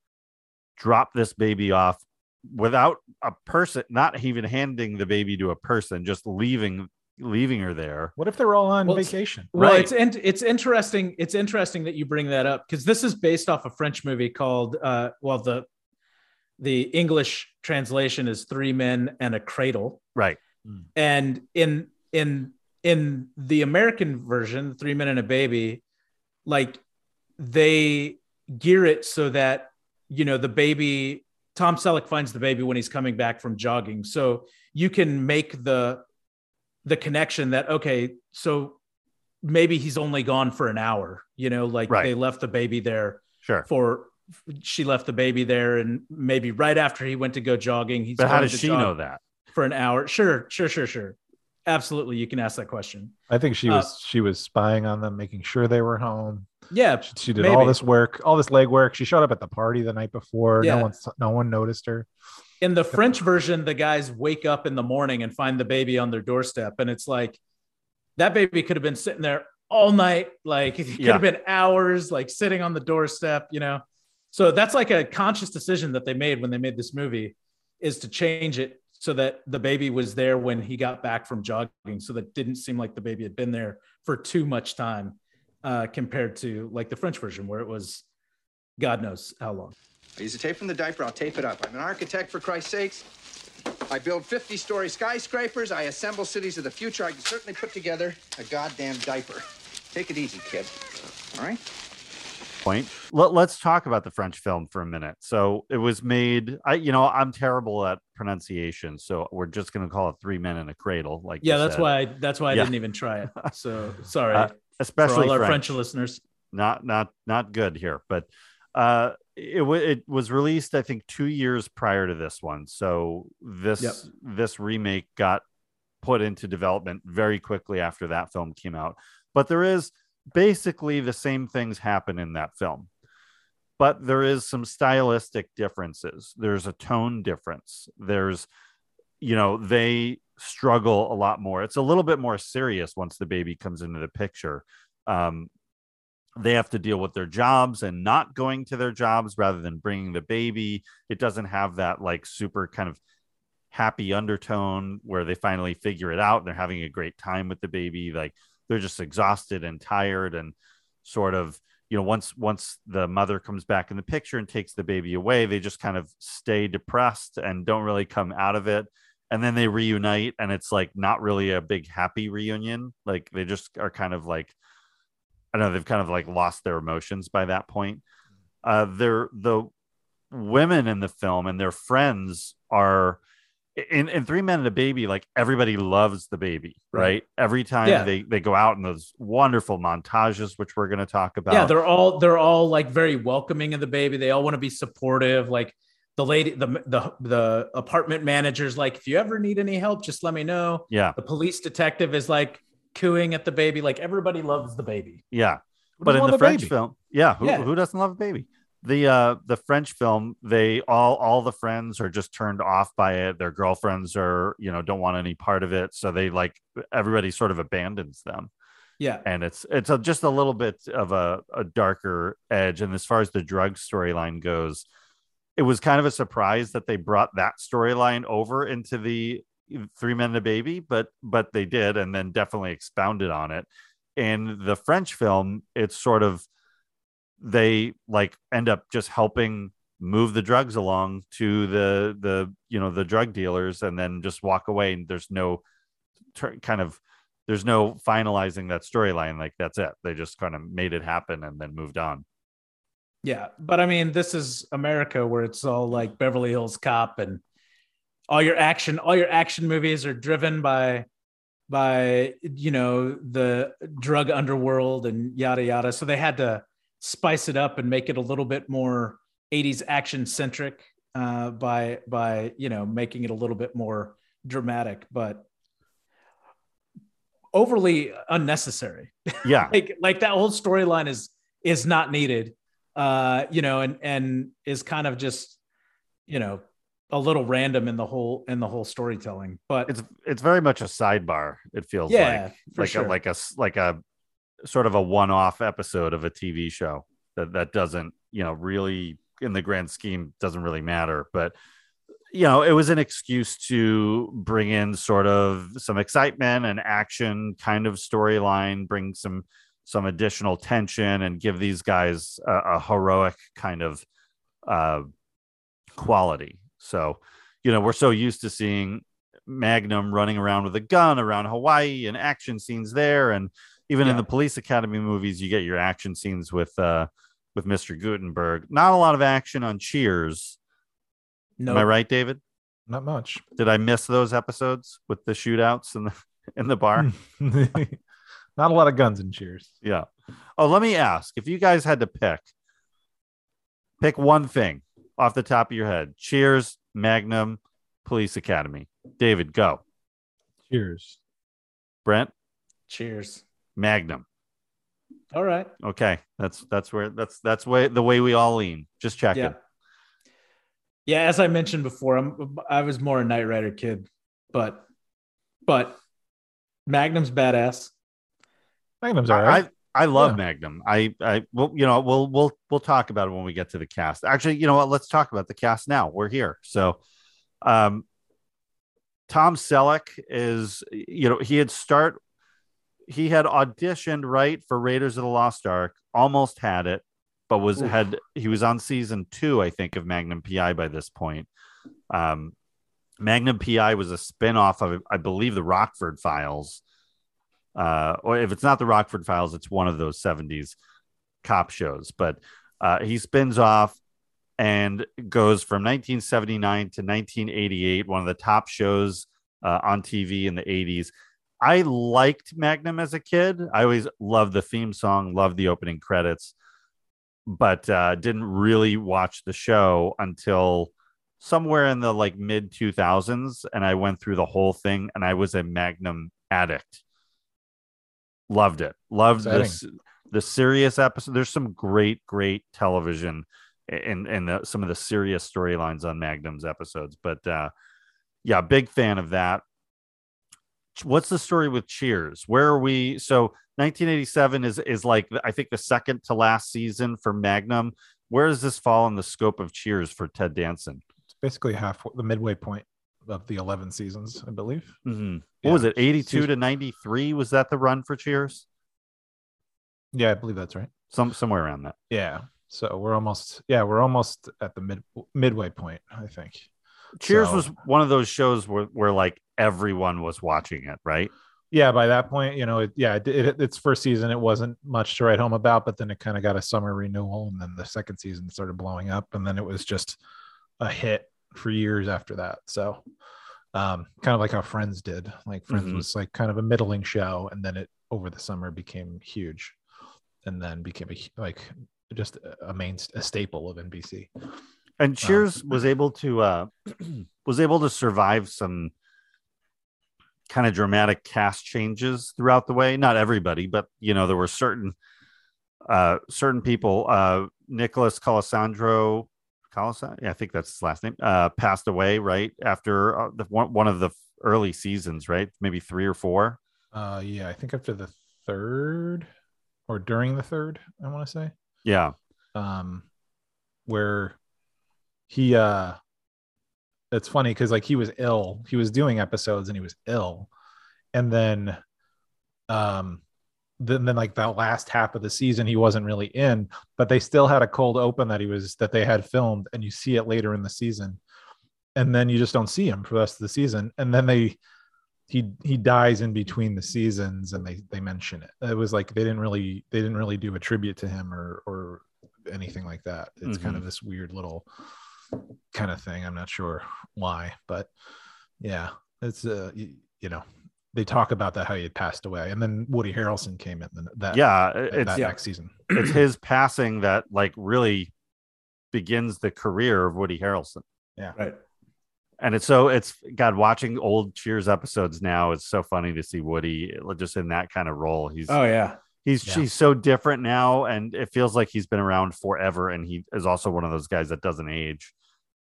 drop this baby off without a person, not even handing the baby to a person, just leaving leaving her there. What if they're all on Well, it's- vacation? Well, Right. it's in, it's interesting. It's interesting that you bring that up because this is based off a French movie called uh, well the the English translation is Three Men and a Cradle, Right. and in in in the American version, Three Men and a Baby, like they gear it so that you know the baby. Tom Selleck finds the baby when he's coming back from jogging, so you can make the the connection that okay, so maybe he's only gone for an hour. You know, like Right. they left the baby there Sure. for she left the baby there and maybe right after he went to go jogging he's But how going does she know that? for an hour sure sure sure sure absolutely you can ask that question I think she Uh, was she was spying on them, making sure they were home. Yeah She, she did Maybe. all this work, all this leg work. She showed up at the party the night before. Yeah. No one no one noticed her. in the french version the guys wake up in the morning and find the baby on their doorstep and it's like that baby could have been sitting there all night like it could Yeah. have been hours like sitting on the doorstep you know so that's like a conscious decision that they made when they made this movie is to change it so that the baby was there when he got back from jogging so that didn't seem like the baby had been there for too much time uh, compared to like the french version where it was god knows how long I use a tape from the diaper, I'll tape it up. I'm an architect, for Christ's sakes. I build 50 story skyscrapers, I assemble cities of the future. I can certainly put together a goddamn diaper. Take it easy, kid. All right? point. Let, let's talk about the French film for a minute. So it was made. I, you know, I'm terrible at pronunciation, so we're just going to call it Three Men in a Cradle. Like, yeah that's said. why I, that's why i Yeah. didn't even try it so sorry Uh, for especially all our French. french listeners Not, not, not good here. But uh, it wa it was released, I think, two years prior to this one. So this Yep. this remake got put into development very quickly after that film came out. But there is basically the same things happen in that film. But there is some stylistic differences. There's a tone difference. There's, you know, they struggle a lot more. It's a little bit more serious once the baby comes into the picture. Um, they have to deal with their jobs and not going to their jobs rather than bringing the baby. It doesn't have that like super kind of happy undertone where they finally figure it out and they're having a great time with the baby. Like they're just exhausted and tired and sort of, you know, once once the mother comes back in the picture and takes the baby away, they just kind of stay depressed and don't really come out of it. And then they reunite and it's like not really a big happy reunion. Like they just are kind of like I don't know they've kind of like lost their emotions by that point. Uh, they're the women in the film and their friends are in, in Three Men and a Baby. Like everybody loves the baby, right? Right. Every time Yeah. they they go out in those wonderful montages, which we're going to talk about. yeah they're all they're all like very welcoming of the baby they all want to be supportive like the lady the the the apartment manager's like if you ever need any help just let me know yeah, the police detective is like cooing at the baby like everybody loves the baby yeah. Who but in the a French baby? film, yeah, who, Yeah. who doesn't love a baby? The uh the French film, they all all the friends are just turned off by it. Their girlfriends are, you know, don't want any part of it. So they like everybody sort of abandons them. yeah And it's it's a, just a little bit of a, a darker edge. And as far as the drug storyline goes, it was kind of a surprise that they brought that storyline over into the three men and a baby, but but they did, and then definitely expounded on it. In the French film, it's sort of they like end up just helping move the drugs along to the the you know the drug dealers and then just walk away and there's no tur kind of there's no finalizing that storyline like that's it they just kind of made it happen and then moved on Yeah, but I mean, this is America where it's all like Beverly Hills Cop and all your action, all your action movies are driven by by you know the drug underworld and yada yada. So they had to spice it up and make it a little bit more 80s action centric uh, by by you know making it a little bit more dramatic, but overly unnecessary. yeah [laughs] like like that whole storyline is is not needed uh you know and and is kind of just you know a little random in the whole in the whole storytelling but it's it's very much a sidebar it feels Yeah, like like sure. a like a like a sort of a one-off episode of a tv show that that doesn't you know really in the grand scheme doesn't really matter but you know it was an excuse to bring in sort of some excitement and action kind of storyline bring some some additional tension and give these guys a, a heroic kind of uh quality. So you know we're so used to seeing magnum running around with a gun around hawaii and action scenes there. And even in the police academy movies you get your action scenes with uh with mr guttenberg. Not a lot of action on cheers. No am i right david? Not much. did i miss those episodes with the shootouts in the in the bar [laughs] [laughs] Not a lot of guns and cheers. yeah. Oh let me ask if you guys had to pick pick one thing off the top of your head cheers magnum police academy. David go. Cheers. brent? Cheers. Magnum. All right. Okay. That's that's where that's that's way the way we all lean. Just checking. Yeah. Yeah as i mentioned before i'm i was more a knight rider kid but but magnum's badass Magnum's all I. I I love Yeah. Magnum. I I well, you know, we'll we'll we'll talk about it when we get to the cast. Actually, you know what? Let's talk about the cast now. We're here. So um Tom Selleck is you know, he had start he had auditioned right for Raiders of the Lost Ark, almost had it, but was Oof. had he was on season 2 I think of Magnum PI by this point. Um Magnum PI was a spin-off of I believe the Rockford Files uh, or if it's not the Rockford Files, it's one of those 70s cop shows. But uh, he spins off and goes from 1979 to 1988, one of the top shows uh, on TV in the 80s. I liked Magnum as a kid. I always loved the theme song, loved the opening credits, but uh, didn't really watch the show until somewhere in the like mid 2000s. And I went through the whole thing and I was a Magnum addict loved it. Loved this the serious episode. There's some great great television in in the, some of the serious storylines on magnum's episodes but uh yeah big fan of that. What's the story with cheers? Where are we? So 1987 is is like i think the second to last season for magnum. Where does this fall in the scope of cheers for ted danson? It's basically half the midway point of the 11 seasons, I believe. Mhm. Yeah. what was it 82 Season- to 93 was that the run for cheers Yeah, I believe that's right. some somewhere around that Yeah. So we're almost yeah, we're almost at the mid midway point, I think. Cheers So- was one of those shows where, where like everyone was watching it, right? Yeah, by that point, you know, it, yeah, it, it, its first season, it wasn't much to write home about, but then it kind of got a summer renewal, and then the second season started blowing up, and then it was just a hit for years after that. So, um, kind of like how Friends did. Like Friends Mhm. was like kind of a middling show, and then it over the summer became huge, and then became a like just a main a staple of NBC. And Cheers [clears throat] was able to uh [clears throat] was able to survive some kind of dramatic cast changes throughout the way. Not everybody, but you know, there were certain uh certain people. Uh Nicholas Colasandro Yeah, I think that's his last name, uh passed away right after uh, the one, one of the early seasons, right? Maybe three or four. Uh, yeah, I think after the third or during the third, I want to say. Yeah. um where he uh it's funny because like he was ill he was doing episodes and he was ill and then um then, then like that last half of the season he wasn't really in but they still had a cold open that he was that they had filmed and you see it later in the season. And then you just don't see him for the rest of the season. And then they he he dies in between the seasons and they they mention it. It was like they didn't really they didn't really do a tribute to him or or anything like that. It's kind Mhm. of this weird little kind of thing. I'm not sure why but yeah it's uh you, you know they talk about that how he had passed away and then woody harrelson came in that yeah, that it's next season [clears throat] it's his passing that like really begins the career of Woody Harrelson. yeah Right. And it's so it's God watching old Cheers episodes now. It's so funny to see Woody uh, just in that kind of role. He's Oh yeah. he's Yeah. he's so different now, and it feels like he's been around forever. And he is also one of those guys that doesn't age.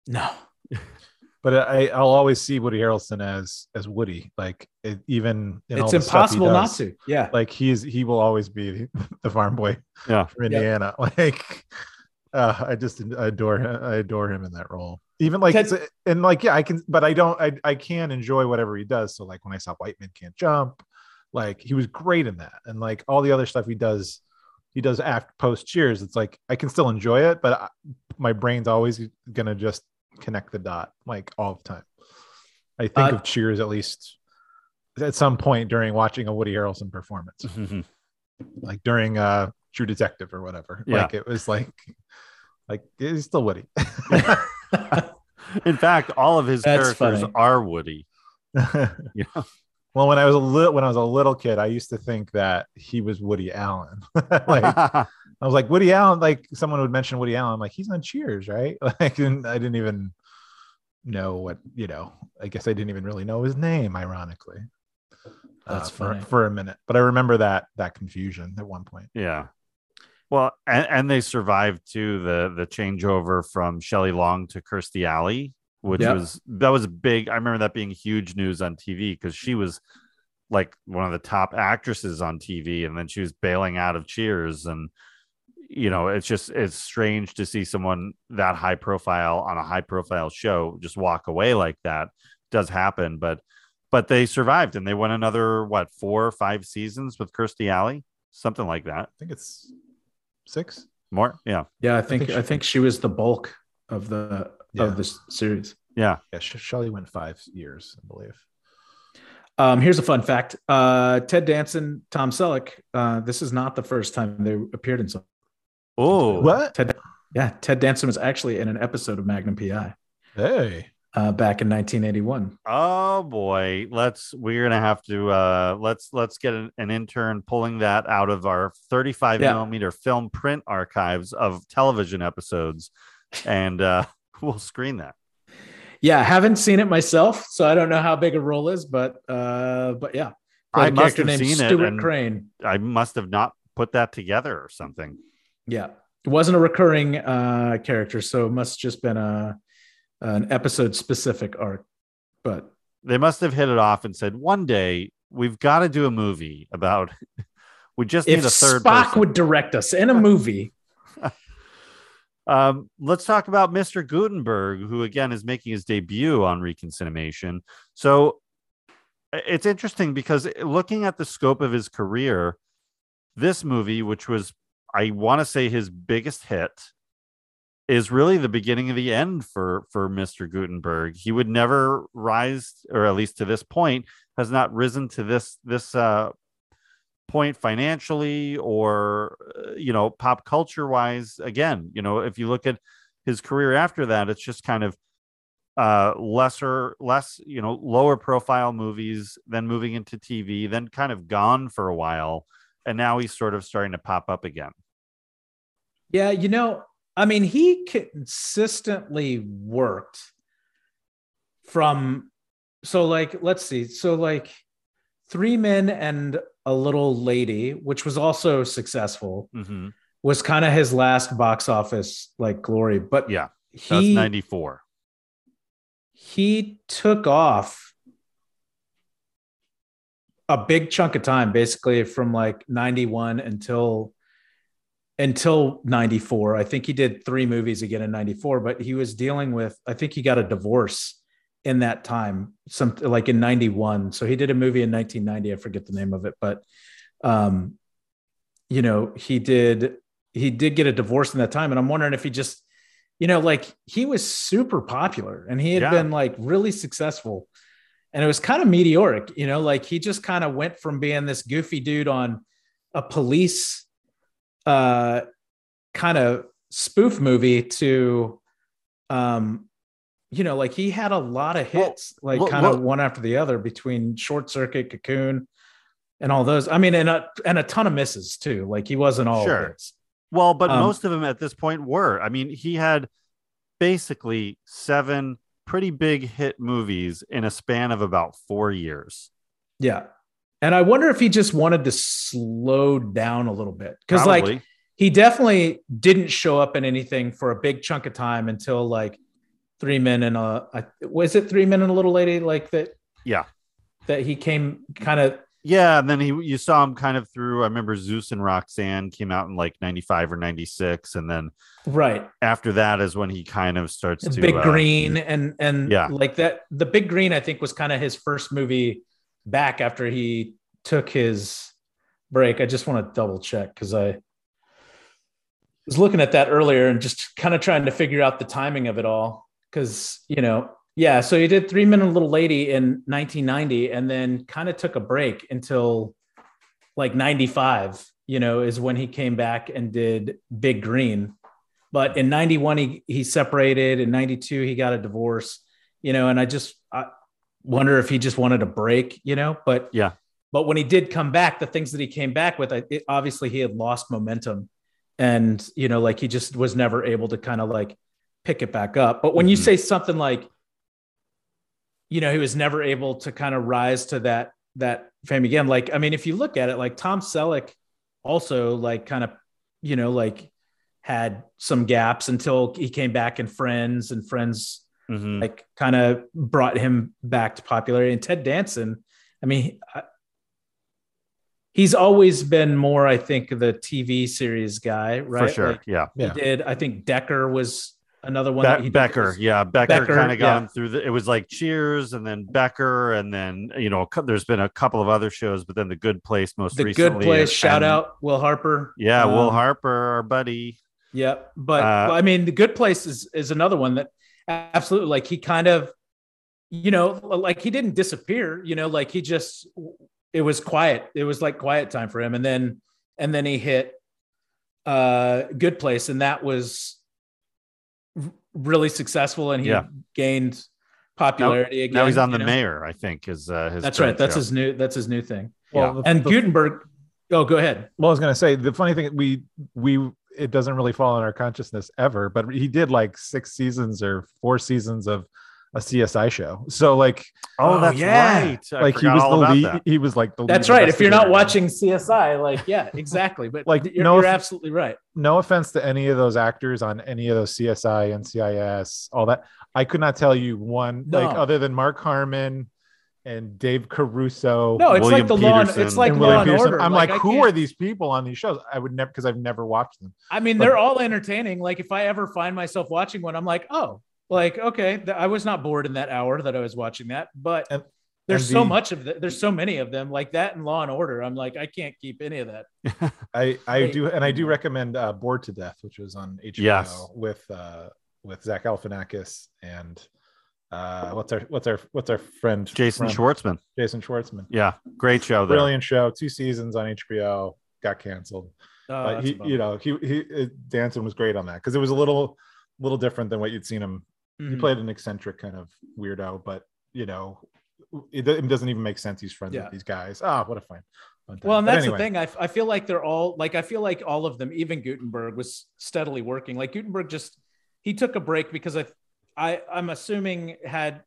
No. [laughs] but I, I'll always see Woody Harrelson as as Woody. Like it, even in all It's the stuff he impossible not to. Yeah. Like he's he will always be the farm boy Yeah. from Indiana. [laughs] Like uh, I just adore him. I adore him in that role. Even like Ted- and like yeah, I can, but I don't. I I can enjoy whatever he does. So like when I saw White Men Can't Jump, like he was great in that, and like all the other stuff he does. He does after post Cheers. It's like I can still enjoy it, but I, my brain's always gonna just connect the dot like all the time. I think Uh, of Cheers at least at some point during watching a Woody Harrelson performance, like during uh True Detective or whatever. Yeah. Like it was like like he's still Woody. [laughs] In fact, all of his That's characters funny. are Woody. [laughs] Yeah. Well, when I was a little when I was a little kid, I used to think that he was Woody Allen. [laughs] like I was like Woody Allen, like someone would mention Woody Allen, I'm like he's on Cheers, right? [laughs] Like and I didn't even know what you know. I guess I didn't even really know his name, ironically. That's uh, for, funny. for a minute, but I remember that that confusion at one point. Yeah. Well, and, and they survived too the the changeover from Shelley Long to Kirstie Alley, which Yep. was that was big. I remember that being huge news on TV because she was like one of the top actresses on TV, and then she was bailing out of Cheers, and you know it's just it's strange to see someone that high profile on a high profile show just walk away like that. does happen, but but they survived and they won another what four or five seasons with Kirstie Alley, something like that. I think it's six. More, yeah, Yeah, I think think I think she was the bulk of the Yeah. of the series. yeah. Yeah, Sh- Shelley went five years, I believe. Um, here's a fun fact: uh, Ted Danson, Tom Selleck. Uh, this is not the first time they appeared in something. Oh, What? Ted, yeah, Ted Danson was actually in an episode of Magnum PI Hey. uh, back in 1981. Oh boy, let's we're gonna have to uh let's let's get an, an intern pulling that out of our 35 Yeah. millimeter film print archives of television episodes, and uh [laughs] we'll screen that. Yeah, haven't seen it myself, so I don't know how big a role is, but uh, but yeah, I Played a must have named seen it, Stuart and- Crane. I must have not put that together or something. Yeah, it wasn't a recurring uh, character, so it must just been a an episode specific arc. But They must have hit it off and said one day we've got to do a movie about. [laughs] we just need if a third Spock person. would direct us in a movie, [laughs] Um, let's talk about Mr. Guttenberg, who again is making his debut on Reconciliation. So it's interesting because looking at the scope of his career, this movie, which was, I want to say, his biggest hit, is really the beginning of the end for for Mr. Guttenberg. He would never rise, or at least to this point, has not risen to this this uh, point financially or uh, you know pop culture wise again you know if you look at his career after that it's just kind of uh lesser less you know lower profile movies then moving into tv then kind of gone for a while and now he's sort of starting to pop up again yeah, you know, I mean, he consistently worked from so like let's see, so like three men and a little lady, which was also successful, mm-hmm. was kind of his last box office like glory. But yeah that's he 94 he took off a big chunk of time basically from like 91 until until 94 i think he did three movies again in 94 but he was dealing with i think he got a divorce in that time something like in 91 so he did a movie in 1990 i forget the name of it but um you know, he did he did get a divorce in that time, and I'm wondering if he just, you know, like he was super popular and he had Yeah. been like really successful, and it was kind of meteoric, you know, like he just kind of went from being this goofy dude on a police, uh, kind of spoof movie to, um, you know, like he had a lot of Well, hits, like well, kind of well- one after the other between Short Circuit, Cocoon, and all those. I mean, and a and a ton of misses too. Like he wasn't all Sure. hits. Well, but Um, most of them at this point were. I mean, he had basically seven pretty big hit movies in a span of about four years. Yeah. And I wonder if he just wanted to slow down a little bit because, like, he definitely didn't show up in anything for a big chunk of time until like Three Men and a, was it Three Men and a Little Lady like that? Yeah. That he came kind of Yeah, and then he you saw him kind of through. I remember Zeus and Roxanne came out in like '95 or '96, and then right after that is when he kind of starts to Big uh, Green and and Yeah. like that. The Big Green, I think, was kind of his first movie back after he took his break. I just want to double check because I was looking at that earlier and just kind of trying to figure out the timing of it all. Because you know, yeah. So he did Three Men and a Little Lady in 1990, and then kind of took a break until like 95. You know, is when he came back and did Big Green. But in 91, he, he separated. In 92, he got a divorce, you know, and I just I wonder if he just wanted a break, you know, but Yeah. but when he did come back, the things that he came back with, it, obviously he had lost momentum and, you know, like he just was never able to kind of like pick it back up. But when you Mhm. say something like, you know, he was never able to kind of rise to that, that fame again. Like, I mean, if you look at it, like Tom Selleck also like kind of, you know, like had some gaps until he came back in Friends and Friends mhm. like kind of brought him back to popularity. And Ted Danson, I mean, I, he's always been more, I think, the TV series guy, right? for sure. Like, yeah. Yeah. He did. I think Decker was another one. Be- that he Becker, was- yeah, Becker, Becker, kind of yeah. gone through the. It was like Cheers, and then Becker, and then you know, there's been a couple of other shows, but then The Good Place most The recently. Good Place. and- Shout out Will Harper. yeah, Will Um, Harper, our buddy. Yep. But Uh, I mean, the good place is is another one that absolutely like he kind of, you know, like he didn't disappear, you know, like he just it was quiet. It was like quiet time for him. And then and then he hit uh good place, and that was really successful and he Yeah. gained popularity again. now he's on the know? mayor, I think. Is uh, his That's right. That's show. his new that's his new thing. Well, Yeah. the- And the- Guttenberg. Oh, go ahead. Well, I was gonna say the funny thing we we it doesn't really fall in our consciousness ever, but he did like six seasons or four seasons of a CSI show. So like Oh, Oh, that's yeah. right. I like he was the lead. that. He was like the That's lead right. If you're not watching CSI, like yeah, exactly. But Like, like you're, no you're absolutely right. no offense to any of those actors on any of those CSI, NCIS, all that. I could not tell you one like other than Mark Harmon and Dave Caruso. No, it's William like the law. It's like Law William and Order. I'm like, I who are these people on these shows? I would never because I've never watched them. I mean, but- they're all entertaining. Like if I ever find myself watching one, I'm like, oh, like okay, th- I was not bored in that hour that I was watching that. But And- there's and so the- much of that. There's so many of them, like that and Law and Order. I'm like, I can't keep any of that. [laughs] I I do and I do recommend uh, Bored to Death, which was on HBO Yes. with uh with Zach Galifianakis and uh what's our what's our what's our friend Jason from- Schwartzman. Jason Schwartzman. Yeah, great show there. Brilliant show, two seasons on HBO, got canceled. Oh, but that's he, you know, he he it, Danson was great on that because it was a little little different than what you'd seen him. He Mhm. played an eccentric kind of weirdo, but you know, it, it doesn't even make sense. He's friends Yeah. with these guys. Ah, what a fun. Well, and But that's anyway, the thing. I, I feel like they're all like I feel like all of them, even Guttenberg, was steadily working. Like Guttenberg just he took a break because I I I'm assuming had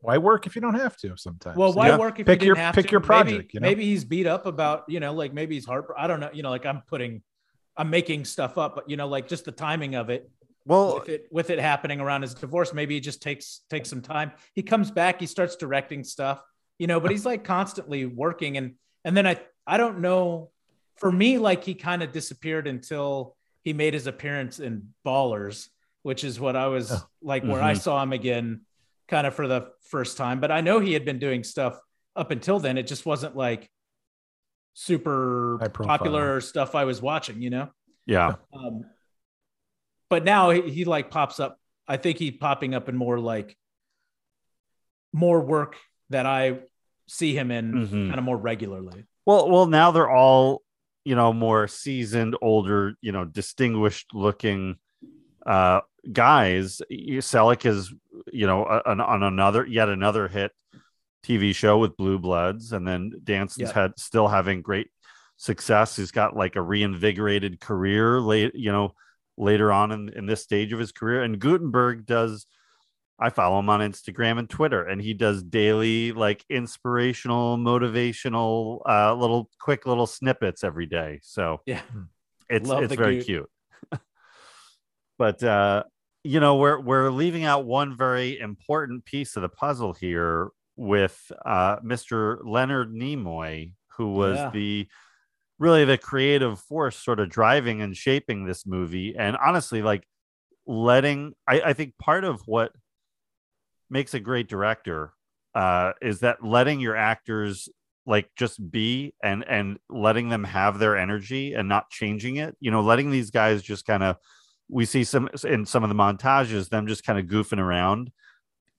Why work if you don't have to? Sometimes. Well, why Yeah. work if Pick you your- have pick to? your Maybe- project, you know? Maybe he's beat up about you know, like maybe he's heart. I don't know. You know, like I'm putting, I'm making stuff up, but you know, like just the timing of it Well, with it with it happening around his divorce. Maybe he just takes takes some time. He comes back, he starts directing stuff, you know, but he's like constantly working, and and then I I don't know. For me, like he kind of disappeared until he made his appearance in Ballers, which is what I was Oh. like where I Mhm. saw him again, kind of for the first time. But I know he had been doing stuff up until then. It just wasn't like super popular stuff I was watching, you know. Yeah. Um, but now he, he like pops up. I think he's popping up in more like more work that I see him in Mhm. kind of more regularly. Well, well, now they're all, you know, more seasoned, older, you know, distinguished looking uh guys. Selleck is, you know, on, on another yet another hit TV show with Blue Bloods, and then Danson's Yeah. had still having great success. He's got like a reinvigorated career late, you know, later on in, in this stage of his career. And Guttenberg does I follow him on Instagram and Twitter, and he does daily, like inspirational, motivational, uh, little quick little snippets every day. So Yeah. it's Love it's very Goot. cute. [laughs] but uh, you know, we're we're leaving out one very important piece of the puzzle here with uh, Mr. Leonard Nimoy, who was Yeah. the really the creative force sort of driving and shaping this movie. And honestly, like letting I, I think part of what makes a great director uh, is that letting your actors like just be and and letting them have their energy and not changing it you know letting these guys just kind of we see some in some of the montages them just kind of goofing around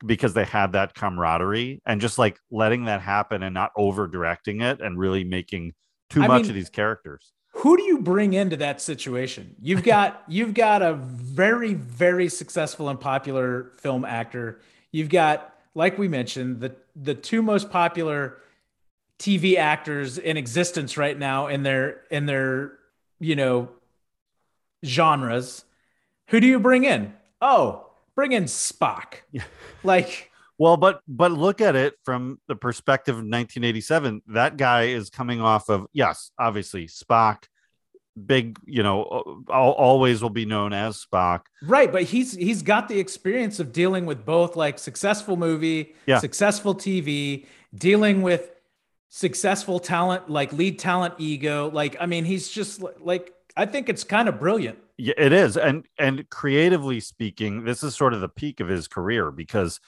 because they had that camaraderie and just like letting that happen and not over directing it and really making too I much mean- of these characters Who do you bring into that situation? You've got [laughs] you've got a very very successful and popular film actor. You've got like we mentioned the the two most popular TV actors in existence right now in their in their you know genres. Who do you bring in? Oh, bring in Spock. [laughs] Like Well, but but look at it from the perspective of 1987. That guy is coming off of yes, obviously Spock, big, you know, always will be known as Spock. Right, but he's he's got the experience of dealing with both like successful movie, Yeah. successful TV, dealing with successful talent like lead talent ego. Like I mean, he's just like I think it's kind of brilliant. Yeah, it is, and and creatively speaking, this is sort of the peak of his career because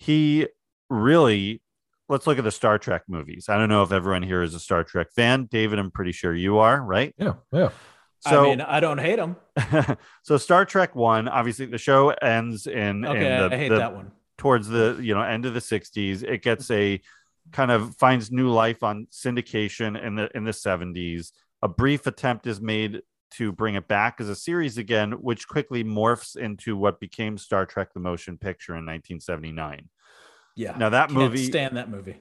he really. Let's look at the Star Trek movies. I don't know if everyone here is a Star Trek fan. David, I'm pretty sure you are, right? Yeah, yeah. So, I mean, I don't hate him. [laughs] so Star Trek one, obviously, the show ends in, Okay, in the, I hate the- that one. towards the you know end of the 60s it gets a kind of finds new life on syndication in the in the 70s a brief attempt is made to bring it back as a series again which quickly morphs into what became star trek the motion picture in 1979 Yeah. Now that movie- stand that movie.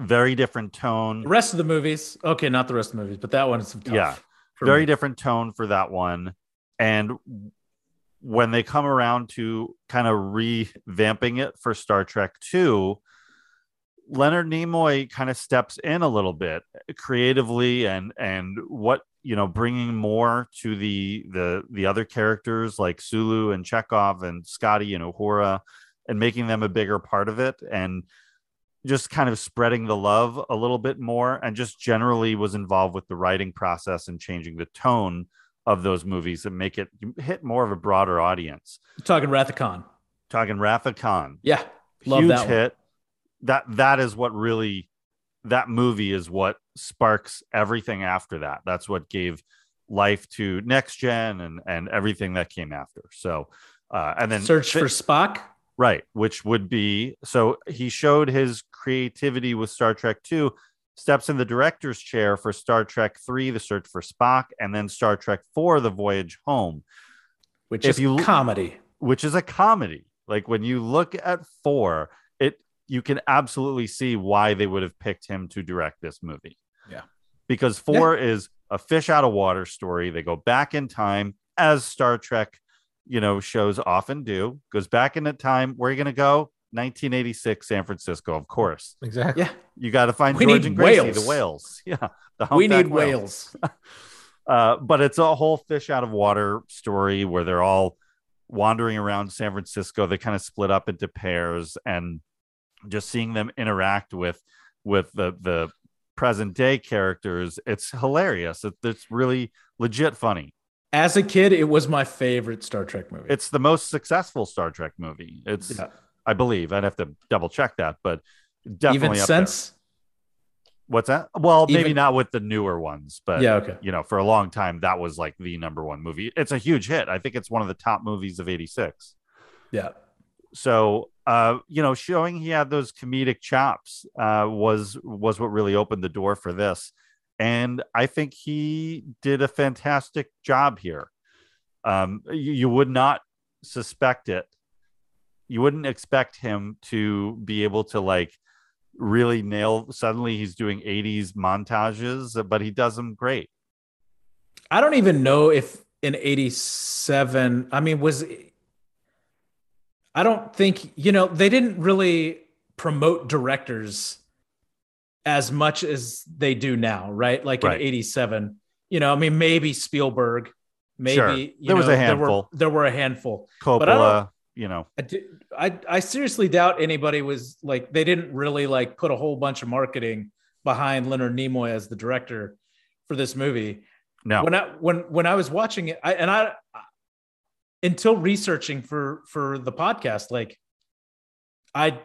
very different tone The rest of the movies, okay, not the rest of the movies, but that one is tough. yeah very me. different tone for that one and when they come around to kind of revamping it for star trek 2 leonard nimoy kind of steps in a little bit eh, creatively and and what you know bringing more to the the the other characters like sulu and chekov and scotty and uhura and making them a bigger part of it and just kind of spreading the love a little bit more and just generally was involved with the writing process and changing the tone of those movies and make it hit more of a broader audience. You're talking Wrath of Khan. Talking Wrath of Khan. Yeah. Love Huge hit. That that is what really that movie is what sparks everything after that. That's what gave life to next gen and and everything that came after. So uh and then Search for Spock. Right, which would be so he showed his creativity with Star Trek 2, steps in the director's chair for Star Trek 3, The Search for Spock, and then Star Trek 4, The Voyage Home, which If is you- comedy. which is a comedy. Like when you look at 4, it you can absolutely see why they would have picked him to direct this movie. Yeah. Because 4 is a fish out of water story. They go back in time as Star Trek you know, shows often do. Goes back into time. Where are you going to go? 1986, San Francisco, of course. Exactly. Yeah. You got to find We George and Gracie, whales. the whales. [laughs] Yeah, the We need whale. whales. [laughs] Uh, but it's a whole fish out of water story where they're all wandering around San Francisco. They kind of split up into pairs, and just seeing them interact with with the the present day characters, it's hilarious. It, it's really legit funny. As a kid, it was my favorite Star Trek movie. It's the most successful Star Trek movie. It's Yeah. I believe I'd have to double check that, but definitely even since What's that? Well, maybe Even- not with the newer ones, but Yeah, okay. you know, for a long time that was like the number one movie. It's a huge hit. I think it's one of the top movies of '86. Yeah. So, uh, you know, showing he had those comedic chops uh, was was what really opened the door for this, and I think he did a fantastic job here. Um, you, you would not suspect it. You wouldn't expect him to be able to like really nail. Suddenly, he's doing '80s montages, but he does them great. I don't even know if in 87, I mean, was I don't think, you know, they didn't really promote directors as much as they do now, right? Like Right. in 87, you know, I mean, maybe Spielberg, maybe Sure. There was know, a There handful. were, there were a handful. Coppola, But I don't- you know, I, do- I I seriously doubt anybody was like they didn't really like put a whole bunch of marketing behind Leonard Nimoy as the director for this movie. no, When I when when I was watching it, I, and I until researching for for the podcast, like I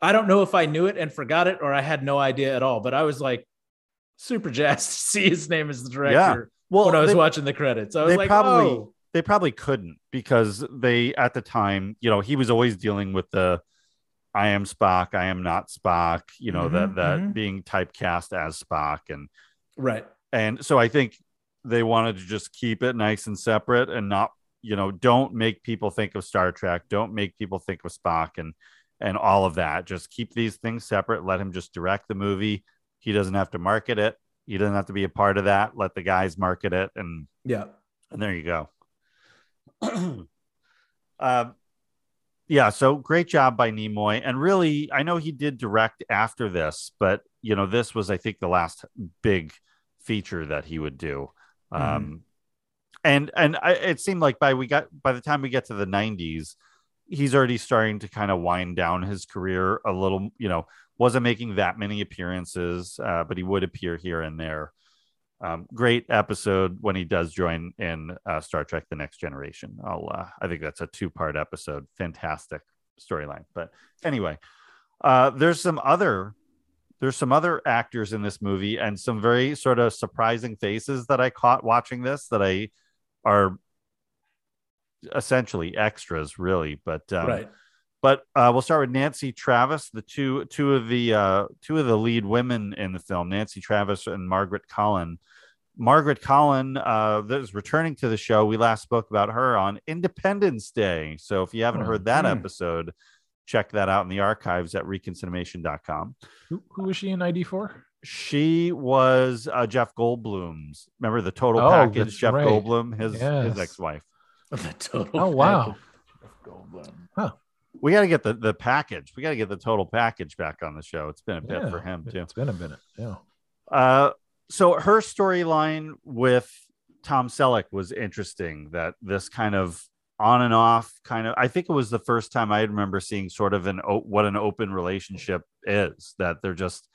I don't know if I knew it and forgot it or I had no idea at all, but I was like super jazzed [laughs] to see his name as the director yeah. Well, when I was they- watching the credits. I was they like, probably oh, they probably couldn't because they at the time you know he was always dealing with the i am spock i am not spock you know that Mhm, that mhm. being typecast as spock and right. and so i think they wanted to just keep it nice and separate and not you know don't make people think of star trek don't make people think of spock and and all of that just keep these things separate let him just direct the movie he doesn't have to market it he doesn't have to be a part of that let the guys market it and Yeah. and there you go. [clears throat] um, yeah, so great job by Nimoy. And really, I know he did direct after this, but you know, this was, I think, the last big feature that he would do. Um, and and I, it seemed like by we got by the time we get to the 90s, he's already starting to kind of wind down his career a little. You know, wasn't making that many appearances, uh, but he would appear here and there. Um, great episode when he does join in uh, Star Trek: The Next Generation. I'll, uh, I think that's a two-part episode. Fantastic storyline. But anyway, uh, there's some other there's some other actors in this movie and some very sort of surprising faces that I caught watching this that I are essentially extras, really. But um, right. but uh, we'll start with Nancy Travis, the two two of the uh, two of the lead women in the film, Nancy Travis and Margaret Colin. Margaret Colin uh, that is returning to the show. We last spoke about her on Independence Day. So if you haven't Oh, heard that hmm. episode, check that out in the archives at reconciliation.com. Who, who was she in ID4? She was uh, Jeff Goldblum's. Remember the total Oh, package? Jeff right. Goldblum, his his ex-wife. [laughs] The total Oh wow. goldblum We got to get the the package. We got to get the total package back on the show. It's been a bit Yeah, for him too. It's been a minute. Yeah. Uh, so her storyline with Tom Selleck was interesting. That this kind of on and off kind of. I think it was the first time I remember seeing sort of an what an open relationship is. That they're just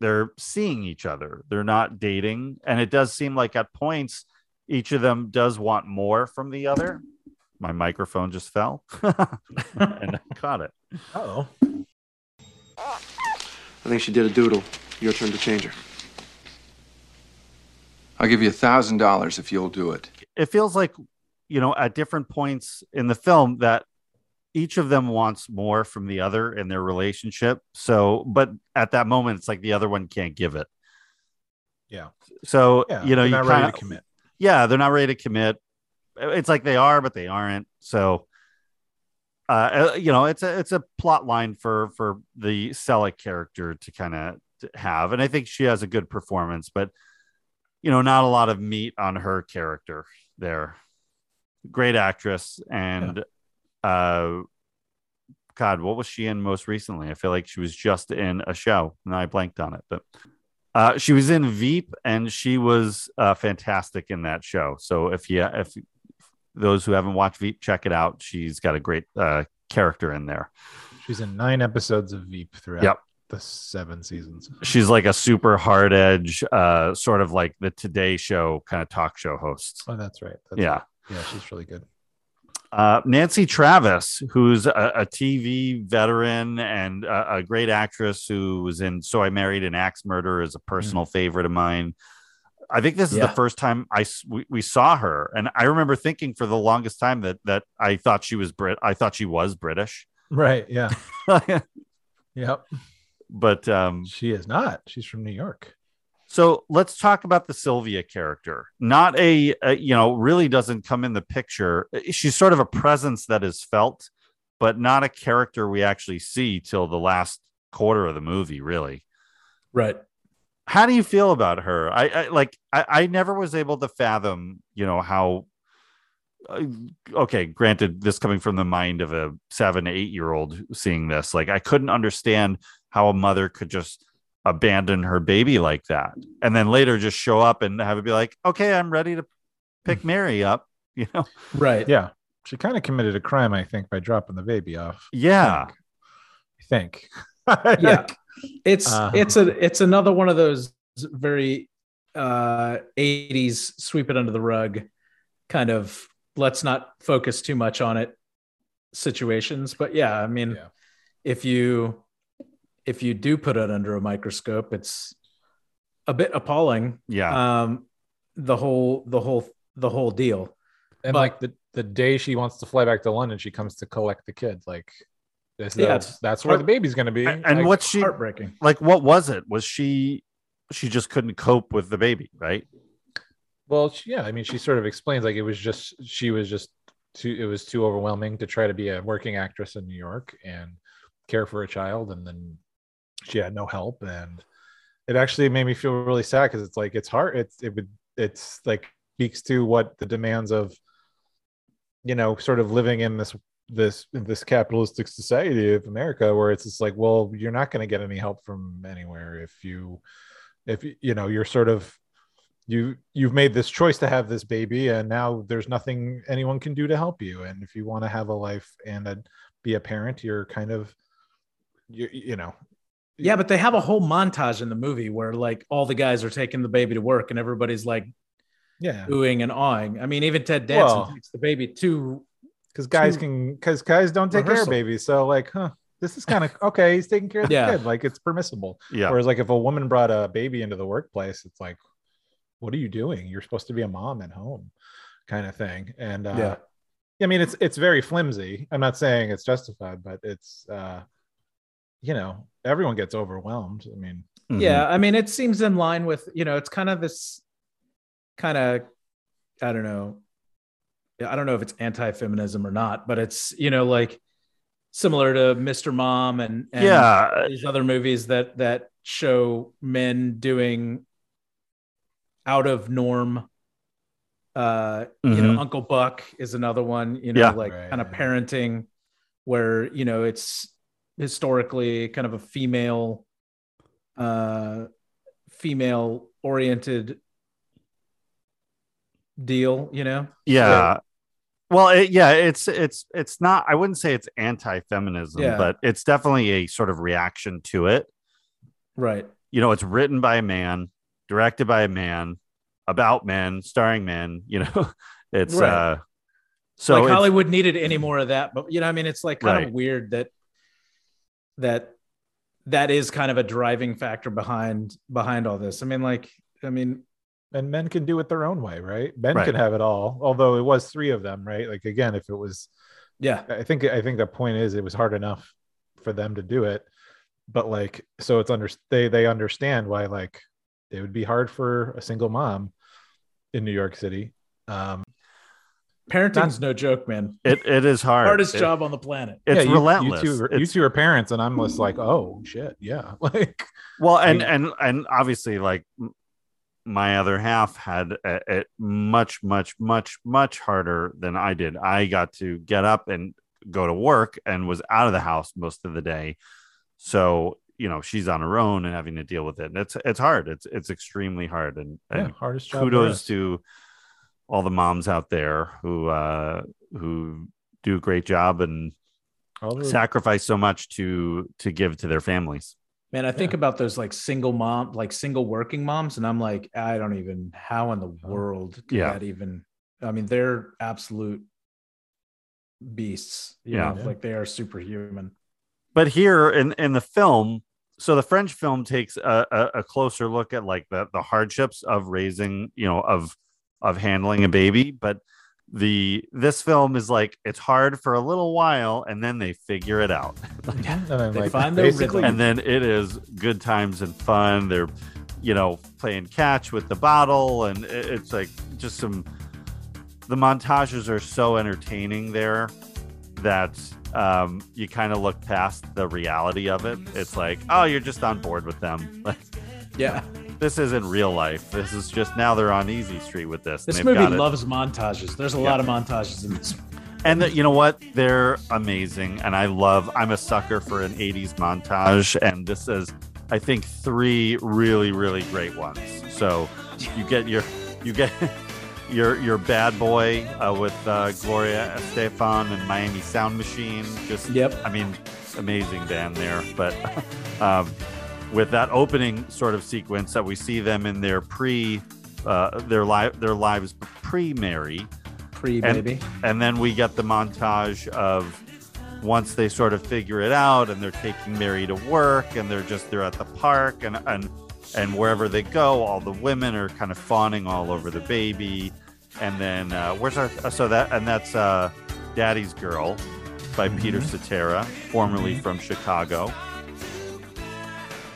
they're seeing each other. They're not dating, and it does seem like at points each of them does want more from the other. My microphone just fell, [laughs] and I caught it. Oh. I think she did a doodle. Your turn to change her. I'll give you a thousand dollars if you'll do it. it feels like you know at different points in the film that each of them wants more from the other in their relationship so but at that moment it's like the other one can't give it Yeah. so Yeah. you know you're you not ready to commit. yeah they're not ready to commit it's like they are but they aren't so uh you know it's a it's a plot line for for the Selleck character to kind of have and i think she has a good performance but you know not a lot of meat on her character there great actress and uh god what was she in most recently i feel like she was just in a show and i blanked on it but uh she was in veep and she was uh fantastic in that show so if you if those who haven't watched veep check it out she's got a great uh character in there She's in nine episodes of Veep throughout Yep. the seven seasons. she's like a super hard edge uh sort of like the today show kind of talk show host Oh, that's right. That's yeah right. Yeah, she's really good. Uh, Nancy Travis, who's a, a TV veteran and a, a great actress who was in So I Married an Axe Murder, is a personal favorite of mine. I think this is Yeah. the first time I we, we saw her, and I remember thinking for the longest time that that I thought she was Brit. I thought she was British, Right. Yeah. [laughs] Yep. but um, She is not. She's from New York. So let's talk about the Sylvia character. Not a, a, you know, really doesn't come in the picture. She's sort of a presence that is felt, but not a character we actually see till the last quarter of the movie, really. Right. How do you feel about her? I, I like, I, I never was able to fathom, you know, how. Uh, okay, granted, this coming from the mind of a seven, eight year old seeing this, like, I couldn't understand how a mother could just abandon her baby like that and then later just show up and have it be like okay i'm ready to pick [laughs] mary up [laughs] you know Right. Yeah. She kind of committed a crime, I think, by dropping the baby off. yeah I think. [laughs] Yeah. It's Uh, it's a it's another one of those very uh 80s sweep it under the rug kind of let's not focus too much on it situations. But yeah, I mean Yeah. if you if you do put it under a microscope, it's a bit appalling. yeah Um the whole the whole the whole deal. And But- like the, the day she wants to fly back to London, she comes to collect the kid. Like, this, Yeah, that's, that's where the baby's going to be. and, and Like, what's she Heartbreaking. like what was it was she she just couldn't cope with the baby right Well, she, yeah, I mean, she sort of explains like it was just she was just too it was too overwhelming to try to be a working actress in New York and care for a child, and then she had no help, and it actually made me feel really sad because it's like it's hard. It's it would it's like speaks to what the demands of you know sort of living in this this this capitalistic society of America where it's just like well you're not going to get any help from anywhere if you if you know you're sort of you you've made this choice to have this baby and now there's nothing anyone can do to help you and if you want to have a life and a, be a parent you're kind of you, you know Yeah, but they have a whole montage in the movie where like all the guys are taking the baby to work and everybody's like yeah. oohing and awing. I mean, even Ted Danson Well- takes the baby to because guys to can because guys don't take care of babies. So like huh this is kind of [laughs] okay he's taking care of the Yeah. kid. Like it's permissible. Yeah. Whereas like if a woman brought a baby into the workplace it's like what are you doing? You're supposed to be a mom at home kind of thing. And uh Yeah. i mean it's it's very flimsy. I'm not saying it's justified but it's uh you know everyone gets overwhelmed i mean Mhm. Yeah, I mean, it seems in line with you know, it's kind of this kind of I don't know, I don't know if it's anti-feminism or not, but it's you know like similar to Mr. Mom and, and yeah these other movies that that show men doing out of norm. Uh, you Mhm. know, Uncle Buck is another one. You know, Yeah. like Right, kind of yeah. parenting, where you know it's historically kind of a female, uh, female oriented deal. You know, yeah well it, yeah it's it's it's not i wouldn't say it's anti-feminism Yeah. but it's definitely a sort of reaction to it right? you know it's written by a man directed by a man about men starring men you know [laughs] it's Right. uh so like Hollywood needed any more of that, but you know, I mean, it's like kind Right. of weird that that that is kind of a driving factor behind behind all this. I mean, like, I mean, and men can do it their own way right men Right. can have it all although it was three of them right like again if it was yeah, I think I think the point is it was hard enough for them to do it, but like so it's under they they understand why like it would be hard for a single mom in New York City. Um, parenting's no joke, man. it, it is hard Hardest It- job on the planet. it's yeah, you- relentless You two, are- you two are parents, and I'm just like, oh shit, yeah, [laughs] like Well, and Like- and and obviously, like my other half had it it much, much, much, much harder than I did. I got to get up and go to work and was out of the house most of the day. So you know, she's on her own and having to deal with it. And it's it's hard. It's it's extremely hard. And, and yeah, hardest job. there kudos is. to all the moms out there who uh who do a great job and All the- sacrifice so much to to give to their families. Man, I think about those like single mom, like single working moms, and I'm like, I don't even how in the world could Yeah. that even I mean, they're absolute beasts. You Yeah. know, like they are superhuman. but here in in the film so the french film takes a, a, a closer look at like the, the hardships of raising you know of of handling a baby but the this film is like it's hard for a little while and then they figure it out. [laughs] And then, [laughs] They like, find their rhythm. and then it is good times and fun. They're you know playing catch with the bottle and it's like just some the montages are so entertaining there that um, you kind of look past the reality of it. It's like oh you're just on board with them. [laughs] Yeah. This isn't real life this is just now they're on easy street with this This movie loves montages. There's a Yeah. lot of montages in this. And the, you know what? They're amazing. And I love, I'm a sucker for an 80s montage. And this is, I think, three really, really great ones. So you get your, you get [laughs] your, your bad boy uh, with uh, Gloria Estefan and Miami Sound Machine. Just, Yep. I mean, amazing band there. But [laughs] um, with that opening sort of sequence that we see them in their pre, uh, their life, their lives pre-marry, pre baby, and then we get the montage of once they sort of figure it out and they're taking Mary to work and they're just they're at the park and and and wherever they go, all the women are kind of fawning all over the baby. And then uh, where's our so that and that's uh, Daddy's Girl by Peter Cetera, formerly from Chicago.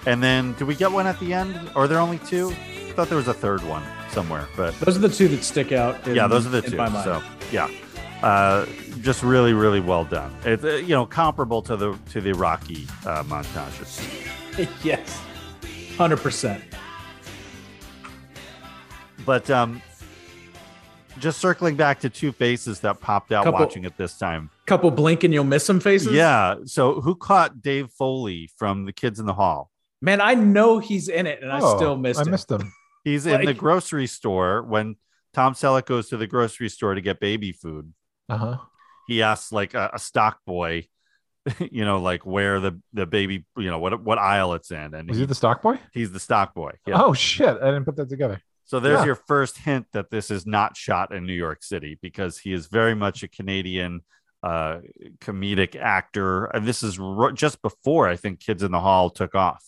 And then do we get one at the end? Or are there only two? I thought there was a third one somewhere, but Those are the two that stick out. In, yeah, those are the two. So yeah, uh, just really, really well done. It's uh, you know comparable to the to the Rocky uh, montages. [laughs] yes, hundred percent. But um, just circling back to two faces that popped out Couple- watching it this time. Couple blink and you'll miss them faces. Yeah. So who caught Dave Foley from The Kids in the Hall? Man, I know he's in it, and I Oh, still missed I him. missed him. He's in the grocery store when Tom Selleck goes to the grocery store to get baby food. Uh huh. he asks like a, a stock boy, [laughs] you know, like where the the baby, you know, what what aisle it's in, and Was he- he the stock boy? he's the stock boy. Yeah. Oh shit! I didn't put that together. So there's Yeah. your first hint that this is not shot in New York City because he is very much a Canadian uh, comedic actor, and this is ro- just before I think Kids in the Hall took off.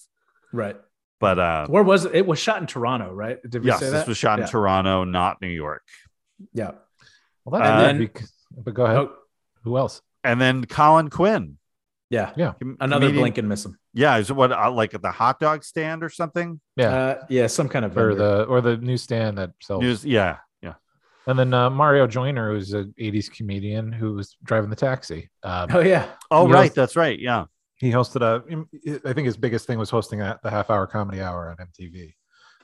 Right. But uh, Where was it? It was shot in Toronto, right? Did we yes, say this was shot yeah. in Toronto, not New York. Yeah. Well, that's Uh, good and- but go ahead. Oh, Who else? And then Colin Quinn, yeah. Yeah. Another comedian- blink and miss him. Yeah, is it what uh, like at the hot dog stand or something? Yeah. Uh, yeah, some kind of or vendor. the or the newsstand that sells. News, yeah, yeah. And then uh, Mario Joyner, who's an '80s comedian who was driving the taxi. Um, Oh yeah. Oh, right, host- that's right. Yeah. He hosted a. I think his biggest thing was hosting a, the half-hour comedy hour on MTV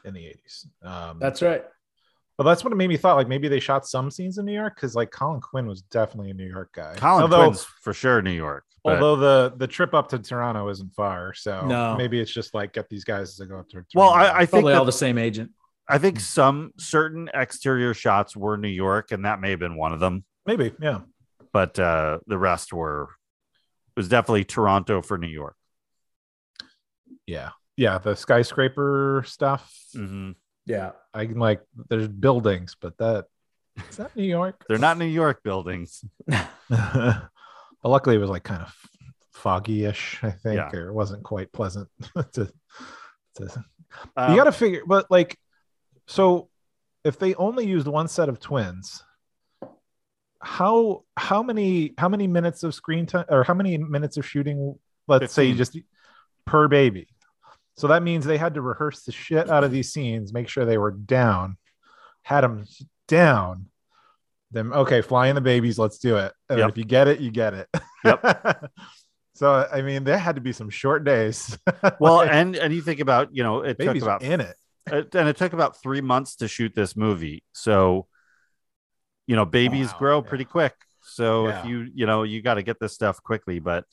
in the '80s. Um, That's right. But that's what it made me thought. Like maybe they shot some scenes in New York because like Colin Quinn was definitely a New York guy. Colin although, Quinn's for sure New York. but- although the the trip up to Toronto isn't far, so No. maybe it's just like get these guys to go up to. Toronto. well, I, I think Probably that- all the same agent. I think some certain exterior shots were New York, and that may have been one of them. maybe yeah. But uh, the rest were it was definitely Toronto for New York. Yeah, yeah, the skyscraper stuff. Mhm. Yeah. I can like there's buildings, but that is that New York. [laughs] They're not New York buildings. [laughs] but luckily, it was like kind of foggy-ish, I think, Yeah. or it wasn't quite pleasant [laughs] to. to Um, you got to figure, but like, so if they only used one set of twins, how how many how many minutes of screen time or how many minutes of shooting? Let's say 15. just per baby. So that means they had to rehearse the shit out of these scenes, make sure they were down, had them down. Then okay, fly in the babies, let's do it. And Yep. if you get it, you get it. Yep. [laughs] so I mean, there had to be some short days. [laughs] well, Like, and and you think about you know it took babies about in it, and it took about three months to shoot this movie. So, you know, babies Wow, grow yeah. pretty quick. So Yeah. if you you know you got to get this stuff quickly, but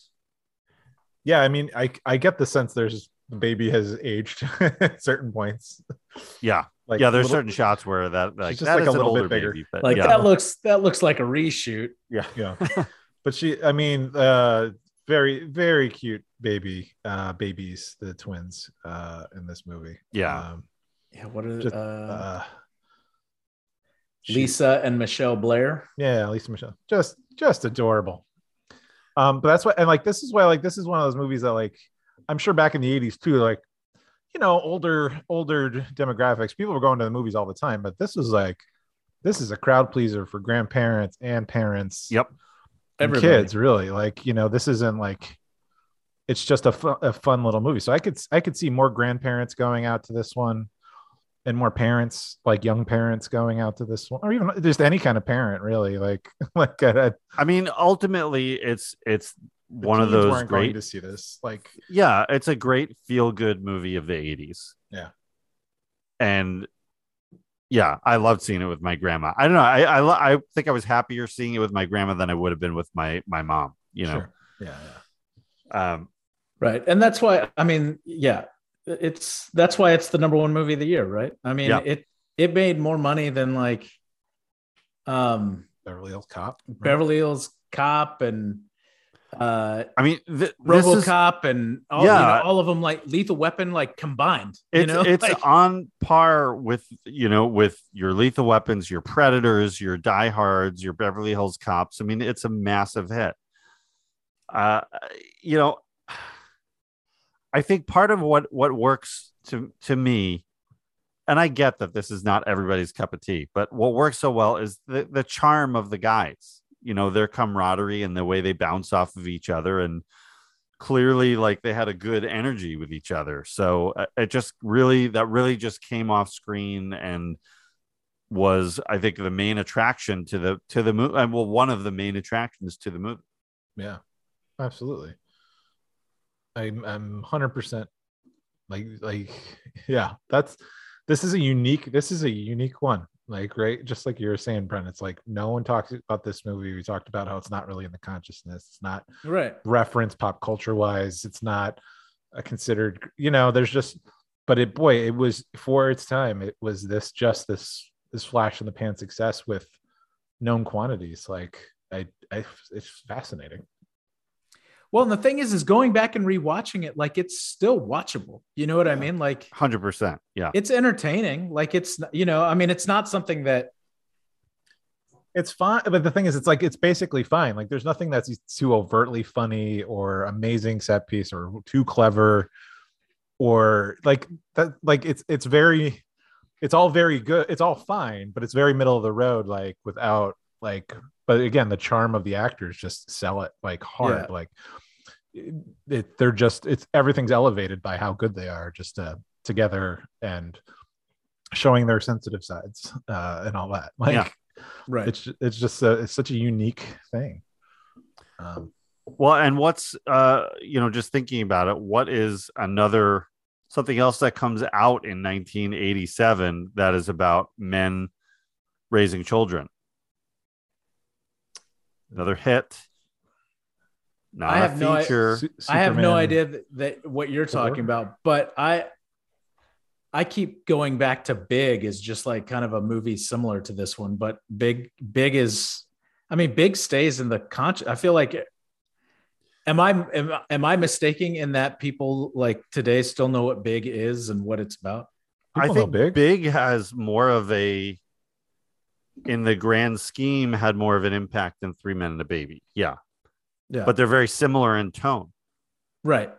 Yeah, I mean, I I get the sense there's the baby has aged [laughs] at certain points. yeah, Like yeah, there's little- certain shots where that like just that like is a little bit bigger. baby, but Like yeah. that looks that looks like a reshoot. yeah. Yeah, [laughs] but she, I mean, uh, very very cute baby, uh, babies, the twins, uh, in this movie. Yeah. um, Yeah. What are Just, uh, uh, Lisa and Michelle Blair. Yeah, Lisa Michelle. Just just adorable. Um, but that's what and like this is why like this is one of those movies that like I'm sure back in the 80s too, like you know, older older demographics, people were going to the movies all the time, but this was like this is a crowd pleaser for grandparents and parents. Yep. and Everybody. kids really like you know this isn't like it's just a, fu- a fun little movie so i could i could see more grandparents going out to this one and more parents like young parents going out to this one or even just any kind of parent really like [laughs] like I mean, ultimately, it's it's one of those weren't going great. to see this like Yeah, it's a great feel good movie of the '80s. Yeah. and yeah, I loved seeing it with my grandma. I don't know. I I, lo- I think I was happier seeing it with my grandma than I would have been with my my mom. You know. Sure. yeah yeah Um, Right. And that's why I mean, yeah, it's that's why it's the number one movie of the year, right? I mean, Yeah. it it made more money than like um beverly hills cop right? Beverly Hills Cop and uh I mean, th- this is RoboCop and all, you Yeah. know, all of them like Lethal Weapon like combined. You it's know, [laughs] it's Like, on par with you know with your lethal weapons your predators your diehards your beverly hills cops i mean it's a massive hit uh you know i think part of what what works to to me and i get that this is not everybody's cup of tea but what works so well is the the charm of the guys you know their camaraderie and the way they bounce off of each other and clearly like they had a good energy with each other. So uh, it just really that really just came off screen and was i think the main attraction to the to the movie well one of the main attractions to the movie. Yeah absolutely i'm i'm 100% like like [laughs] yeah that's this is a unique this is a unique one like right? Just like you were saying brent it's like no one talks about this movie. We talked about how it's not really in the consciousness. It's not right. reference pop culture wise. It's not a considered you know there's just but it boy it was for its time it was this just this this flash in the pan success with known quantities. Like i, I it's fascinating Well, and the thing is, is going back and rewatching it, like it's still watchable. You know what I mean? Like 100% yeah it's entertaining. Like it's, you know, I mean, it's not something that it's fine but the thing is it's like it's basically fine like there's nothing that's too overtly funny or amazing set piece or too clever or like that like it's it's very it's all very good it's all fine but it's very middle of the road like without like but again the charm of the actors just sell it like hard Yeah. like it, it- they're just it's everything's elevated by how good they are just uh, together and showing their sensitive sides uh, and all that [laughs] like Yeah. right. it's it's just a, it's such a unique thing um Well, and what's uh you know just thinking about it, what is another something else that comes out in 1987 that is about men raising children? Another hit. Not I a have no i- feature. Su- I have no idea that, that what you're talking about, but I I keep going back to Big is just like kind of a movie similar to this one, but Big Big is I mean Big stays in the conscious. I feel like am I am, am I mistaking in that people like today still know what Big is and what it's about? I People know think Big. Big. has more of a in the grand scheme had more of an impact than Three Men and a Baby. Yeah. Yeah. But they're very similar in tone. right.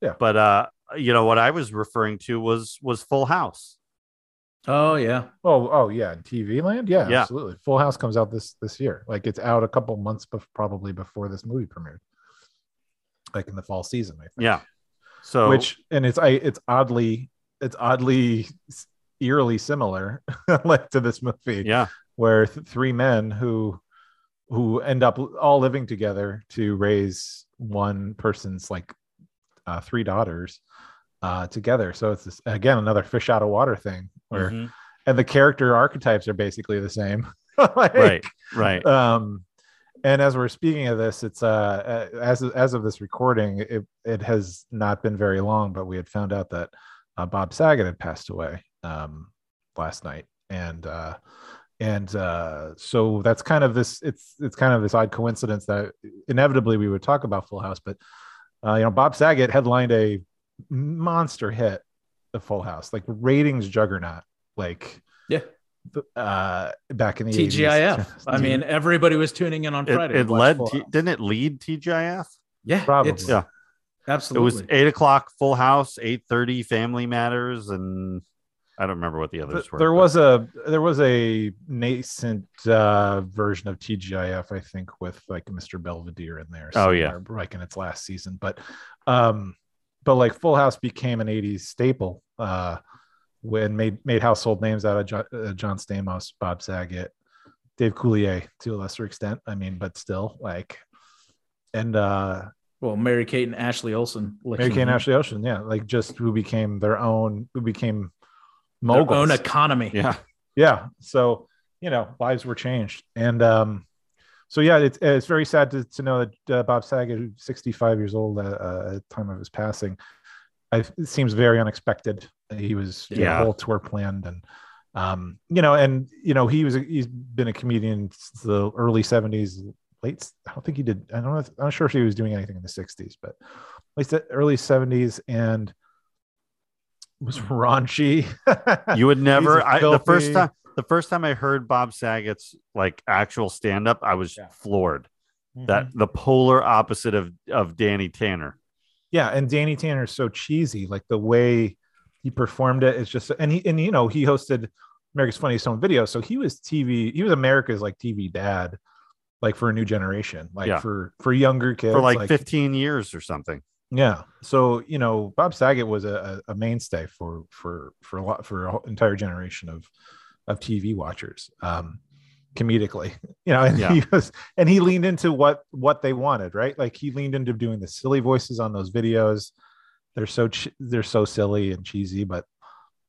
Yeah. But uh you know what I was referring to was was Full House. Oh yeah. oh oh yeah tv land yeah, Yeah. absolutely full house comes out this this year like it's out a couple months bef- probably before this movie premiered like in the fall season i think Yeah. So which and it's i it's oddly it's oddly s- eerily similar [laughs] like to this movie yeah. where th- three men who who end up all living together to raise one person's like uh, three daughters uh, together. So it's this, again another fish out of water thing where Mhm. and the character archetypes are basically the same. [laughs] Like, Right. Right. Um, and as we're speaking of this, it's uh uh, as as of this recording, it it has not been very long, but we had found out that uh, Bob Saget had passed away um last night, and uh and uh so that's kind of this it's it's kind of this odd coincidence that inevitably we would talk about Full House, but uh, you know Bob Saget headlined a monster hit, The Full House, like ratings juggernaut, like Yeah. uh, back in the 80s. TGIF. [laughs] I mean, everybody was tuning in on Friday. to it led. T- didn't it lead TGIF? yeah, Probably. it's- Yeah. It was eight o'clock, Full House, eight thirty, Family Matters, and I don't remember what the others Th- were. there but- was a there was a nascent uh, version of TGIF, I think, with like Mr. Belvedere in there. Oh, yeah. somewhere, like in its last season. But, um, but like Full House became an '80s staple uh, when made made household names out of John, uh, John Stamos, Bob Saget, Dave Coulier to a lesser extent. I mean, but still like, and uh, well, Mary Kate and Ashley Olsen. Mary Kay and Ashley Olsen, yeah, like just who became their own, who became Their moguls. own economy. yeah. yeah so you know lives were changed and um so yeah it's, it's very sad to, to know that uh, bob saget who's 65 years old uh, uh, at the time of his passing I, it seems very unexpected he was Yeah. a whole tour planned and um you know and you know he was he's been a comedian since the early 70s late i don't think he did i don't know if, i'm not sure if he was doing anything in the 60s but at least the early 70s and was raunchy You would [laughs] never. I, the first time, the first time I heard Bob Saget's like actual stand up, I was Yeah. floored. Mhm. That the polar opposite of of Danny Tanner. Yeah, and Danny Tanner is so cheesy. Like the way he performed it's just and he and you know he hosted America's Funniest Home Video, so he was TV. He was America's like TV dad, like for a new generation, like Yeah. for for younger kids for like, 15 years or something. Yeah, so you know Bob Saget was a, a mainstay for for for a lot for an entire generation of of TV watchers. Um, comedically, [laughs] you know, and Yeah. he was, and he leaned into what what they wanted, right? Like he leaned into doing the silly voices on those videos. They're so ch- they're so silly and cheesy, but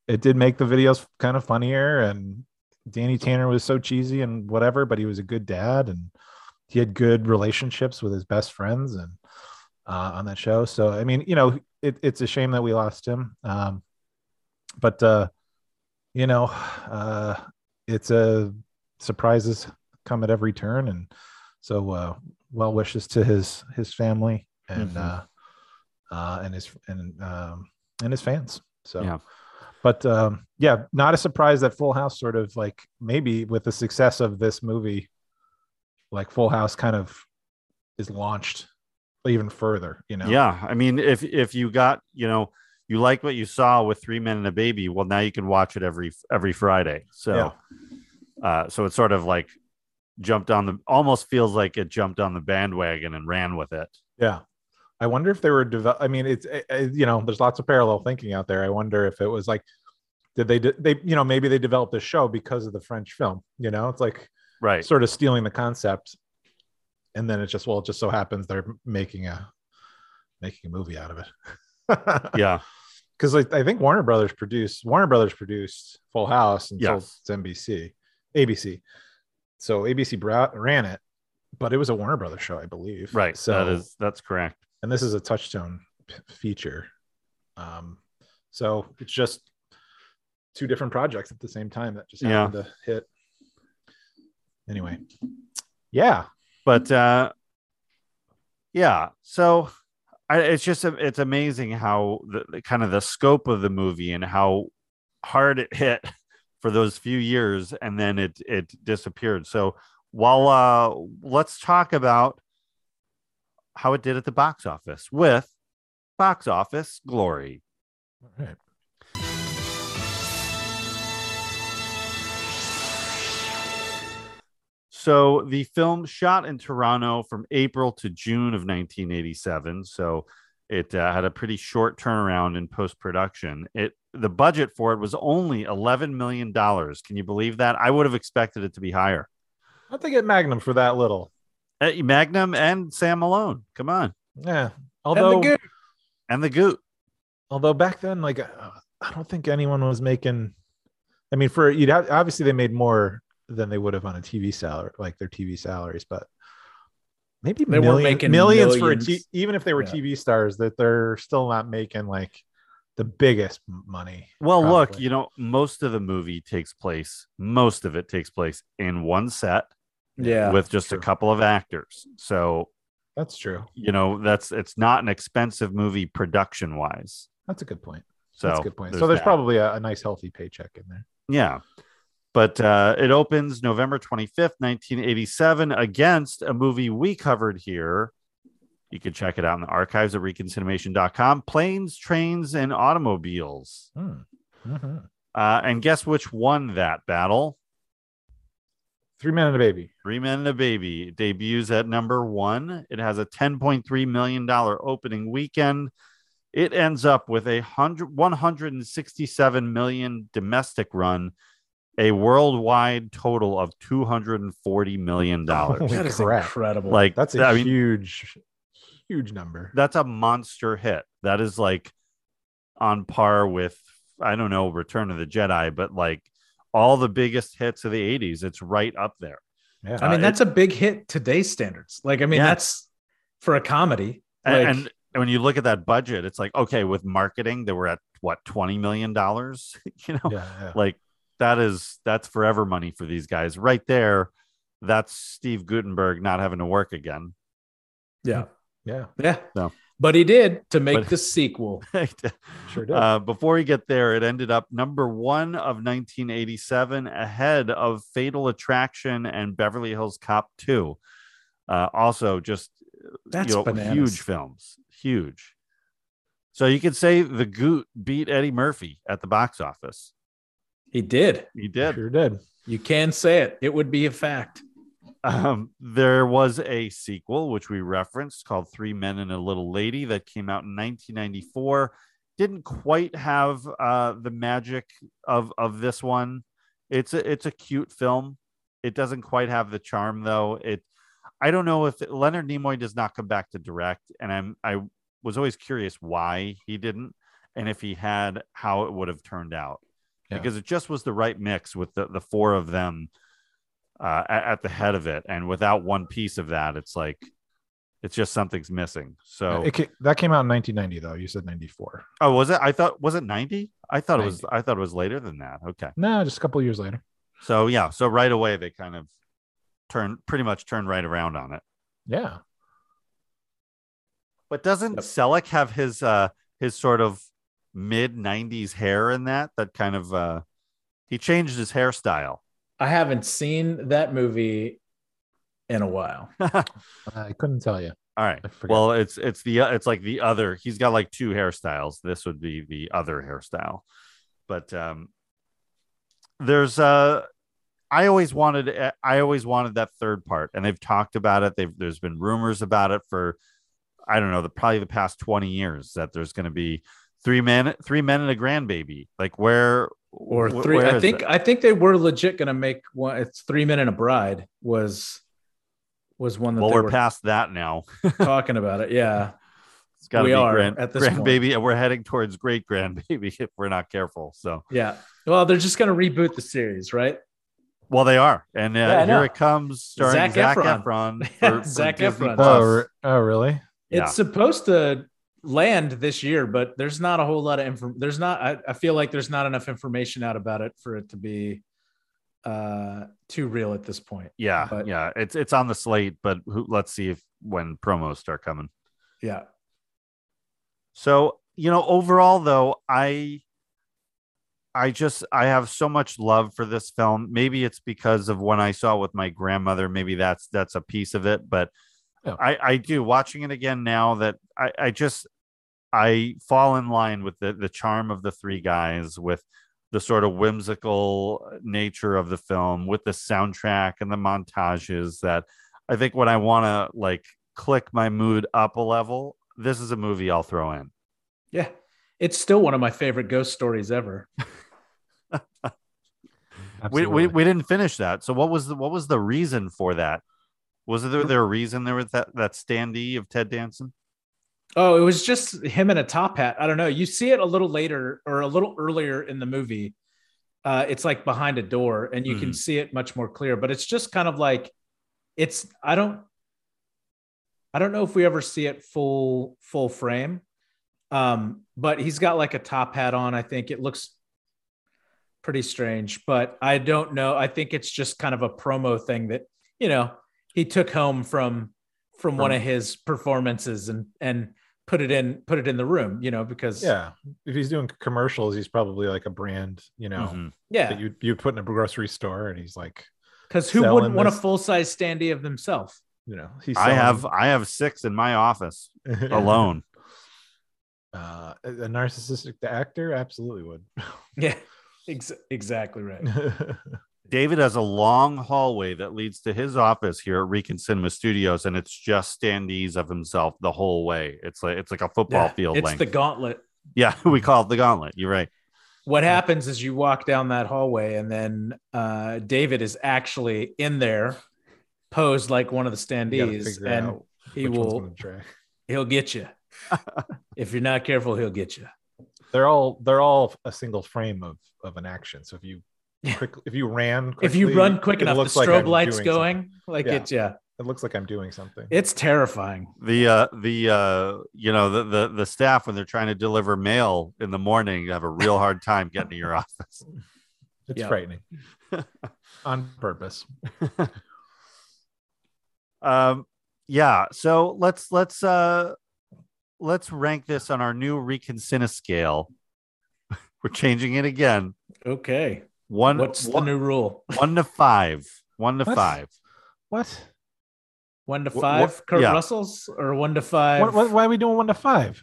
it did make the videos kind of funnier. And Danny Tanner was so cheesy and whatever, but he was a good dad, and he had good relationships with his best friends and uh, on that show. So I mean, you know, it, it's a shame that we lost him. Um, but uh, you know, uh, it's a surprises come at every turn, and so uh, well wishes to his his family and Mhm. uh, uh, and his and um, and his fans. So. Yeah. But um, yeah, not a surprise that Full House sort of like maybe with the success of this movie, like Full House kind of is launched even further, you know? Yeah, I mean, if if you got you know you like what you saw with Three Men and a Baby, well, now you can watch it every every Friday. So, uh, so it's sort of like jumped on the almost feels like it jumped on the bandwagon and ran with it. Yeah. I wonder if they were develop. I mean, it's uh, uh, you know, there's lots of parallel thinking out there. I wonder if it was like, did they de- they you know maybe they developed a show because of the French film. You know, it's like Right. sort of stealing the concept, and then it just well, it just so happens they're making a making a movie out of it. [laughs] Yeah. because like, I think Warner Brothers produced Warner Brothers produced Full House and sold Yes. it to NBC, ABC. So ABC bra- ran it, but it was a Warner Brothers show, I believe. Right. So that is that's correct. and this is a touchstone feature. Um, so it's just two different projects at the same time that just Yeah. happened to hit. Anyway, yeah, but uh yeah so I, it's just it's amazing how the, the kind of the scope of the movie and how hard it hit for those few years and then it it disappeared so while uh let's talk about how it did at the box office with box office glory All right. So the film shot in Toronto from April to June of 1987. So it uh, had a pretty short turnaround in post production. It the budget for it was only 11 million dollars. Can you believe that? I would have expected it to be higher. How'd they get Magnum for that little? Uh, Magnum and Sam Malone. Come on, Yeah, although Goot. and the Goot. although back then, like uh, I don't think anyone was making. I mean, for you'd have, obviously they made more than they would have on a TV salary, like their TV salaries, but maybe They weren't making millions, for a millions. t- even if they were Yeah. TV stars, that they're still not making like the biggest money. Well, look, you know, most of the movie takes place. Most of it takes place in one set Yeah. with just true. a couple of actors. So that's true. you know that's it's not an expensive movie production wise That's a good point. so that's a good point. So there's that. probably a, a nice healthy paycheck in there. yeah But uh, it opens November 25th, 1987, against a movie we covered here. You can check it out in the archives at reconciliation.com Planes, Trains, and Automobiles. Hmm. Mhm. Uh, and guess which won that battle? Three Men and a Baby. Three Men and a Baby It debuts at number one. It has a $10.3 million opening weekend. It ends up with a hundred, 167 million domestic run, a worldwide total of two hundred and forty million dollars. [laughs] That is crap. incredible. Like That's a I mean, huge, huge number. that's a monster hit. That is like on par with I don't know Return of the Jedi, but like all the biggest hits of the 80s. It's right up there. Yeah. I mean, uh, that's a big hit today's standards. Like, I mean, Yeah. that's for a comedy. And, Like, and and when you look at that budget, it's like okay, with marketing, they were at what 20 million dollars. [laughs] you know, yeah, yeah. like that is that's forever money for these guys right there. That's Steve Guttenberg not having to work again. yeah, yeah. yeah. No. But he did to make But- the sequel. [laughs] Sure did. Uh, before we get there, it ended up number one of 1987, ahead of Fatal Attraction and Beverly Hills Cop 2. Uh, also, just That's you know, bananas. huge films, huge. So you could say the Goot beat Eddie Murphy at the box office. He did. He did. Sure did. You can say it. It would be a fact. Um, there was a sequel which we referenced called Three Men and a Little Lady that came out in 1994. Didn't quite have uh, the magic of of this one. It's a it's a cute film. It doesn't quite have the charm though. It I don't know if Leonard Nimoy does not come back to direct, and I'm I was always curious why he didn't, and if he had, how it would have turned out, Yeah. because it just was the right mix with the the four of them uh, at, at the head of it, and without one piece of that, it's like it's just something's missing. So, It, ca- that came out in 1990, though. You said 94. oh, was it? I thought was it ninety? I thought it was. I thought it was later than that. Okay, No, just a couple of years later. so yeah, so right away they kind of turned pretty much turned right around on it. Yeah. But doesn't Yep. Selleck have his uh his sort of mid '90s hair in that? That kind of uh he changed his hairstyle. I haven't seen that movie in a while. [laughs] I couldn't tell you. All right. Well, it's it's the it's like the other. He's got like two hairstyles. This would be the other hairstyle. But um there's uh I always wanted I always wanted that third part and they've talked about it. They've there's been rumors about it for I don't know, the probably the past 20 years that there's going to be three men three men and a grandbaby. Like where Or three. where I think that? I think they were legit gonna make one. It's three men and a bride was was one that well, they we're were past that now. [laughs] talking about it. Yeah. It's got to We be are grand, at this point. grandbaby, and we're heading towards great grandbaby [laughs] if we're not careful. So, Yeah. Well, they're just gonna reboot the series, right? well, they are, and uh, Yeah, here it comes, starring Zac Zac, Efron. Efron. [laughs] For, for Zac Disney Efron. Plus. Oh, re- oh, really? Yeah. It's supposed to land this year, but there's not a whole lot of info. There's not. I, I feel like there's not enough information out about it for it to be uh too real at this point. yeah, but- yeah, it's it's on the slate, but who, let's see if when promos start coming. Yeah. So, you know, overall though, I I just I have so much love for this film. Maybe it's because of when I saw it with my grandmother, maybe that's that's a piece of it, but. I I do watching it again now that I I just I fall in line with the the charm of the three guys with the sort of whimsical nature of the film with the soundtrack and the montages that I think when I want to like click my mood up a level, this is a movie I'll throw in. Yeah. It's still one of my favorite ghost stories ever. [laughs] We, we we didn't finish that. So what was the what was the reason for that? Was there there a reason there was that that standee of Ted Danson? Oh, it was just him in a top hat. I don't know. You see it a little later or a little earlier in the movie. Uh, it's like behind a door, and you can Mhm. see it much more clear. But it's just kind of like it's. I don't. I don't know if we ever see it full full frame. Um, but he's got like a top hat on. I think it looks pretty strange, but I don't know. I think it's just kind of a promo thing that you know he took home from from one of his performances and and put it in put it in the room, you know, because Yeah, if he's doing commercials, he's probably like a brand, you know, Mhm. yeah, that you you put in a grocery store, and he's like, because who wouldn't want a full size standee of himself? you know, he's. I have I have six in my office [laughs] alone. Uh, a a narcissistic actor absolutely would. [laughs] Yeah, ex- exactly right. [laughs] David has a long hallway that leads to his office here at Recon Cinema Studios, and it's just standees of himself the whole way. It's like it's like a football Yeah, field it's length. the gauntlet. yeah, [laughs] we call it the gauntlet. You're right. What happens is you walk down that hallway, and then uh, David is actually in there, posed like one of the standees, and he will he'll get you. [laughs] if you're not careful, he'll get you. They're all they're all a single frame of of an action. So if you quick if you ran if you run quick enough, the looks like strobe lights going, something. like Yeah. it's yeah, It looks like I'm doing something. it's terrifying. The uh the uh you know the the the staff when they're trying to deliver mail in the morning have a real hard time getting to your [laughs] office. It's Yeah. frightening [laughs] on purpose. [laughs] Um yeah, so let's let's uh let's rank this on our new Reconcina scale. We're changing it again. Okay, One what's one, the new rule? one to five. One to What? five. What? One to Wh- wh- five, Kurt yeah. Russells, or one to five? What, what, why are we doing one to five?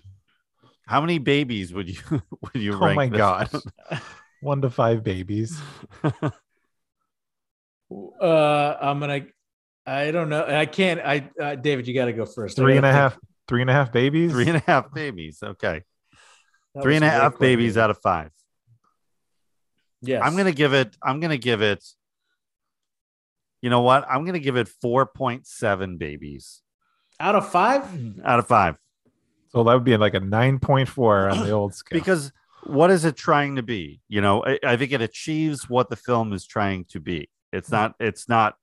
How many babies would you [laughs] would you Oh rank my this god, [laughs] one to five babies. Uh, I'm gonna. I don't know. I can't. I uh, David, you got to go first. I Three and a gotta half. Three and a half babies. Three and a half babies. Okay. think. That Three and a was way half quick. babies out of five. Yes, I'm gonna give it. I'm gonna give it. You know what? I'm gonna give it 4.7 babies out of five. out of five So that would be like a nine point four on the [clears throat] old scale. because what is it trying to be? You know, I, I think it achieves what the film is trying to be. It's not. It's not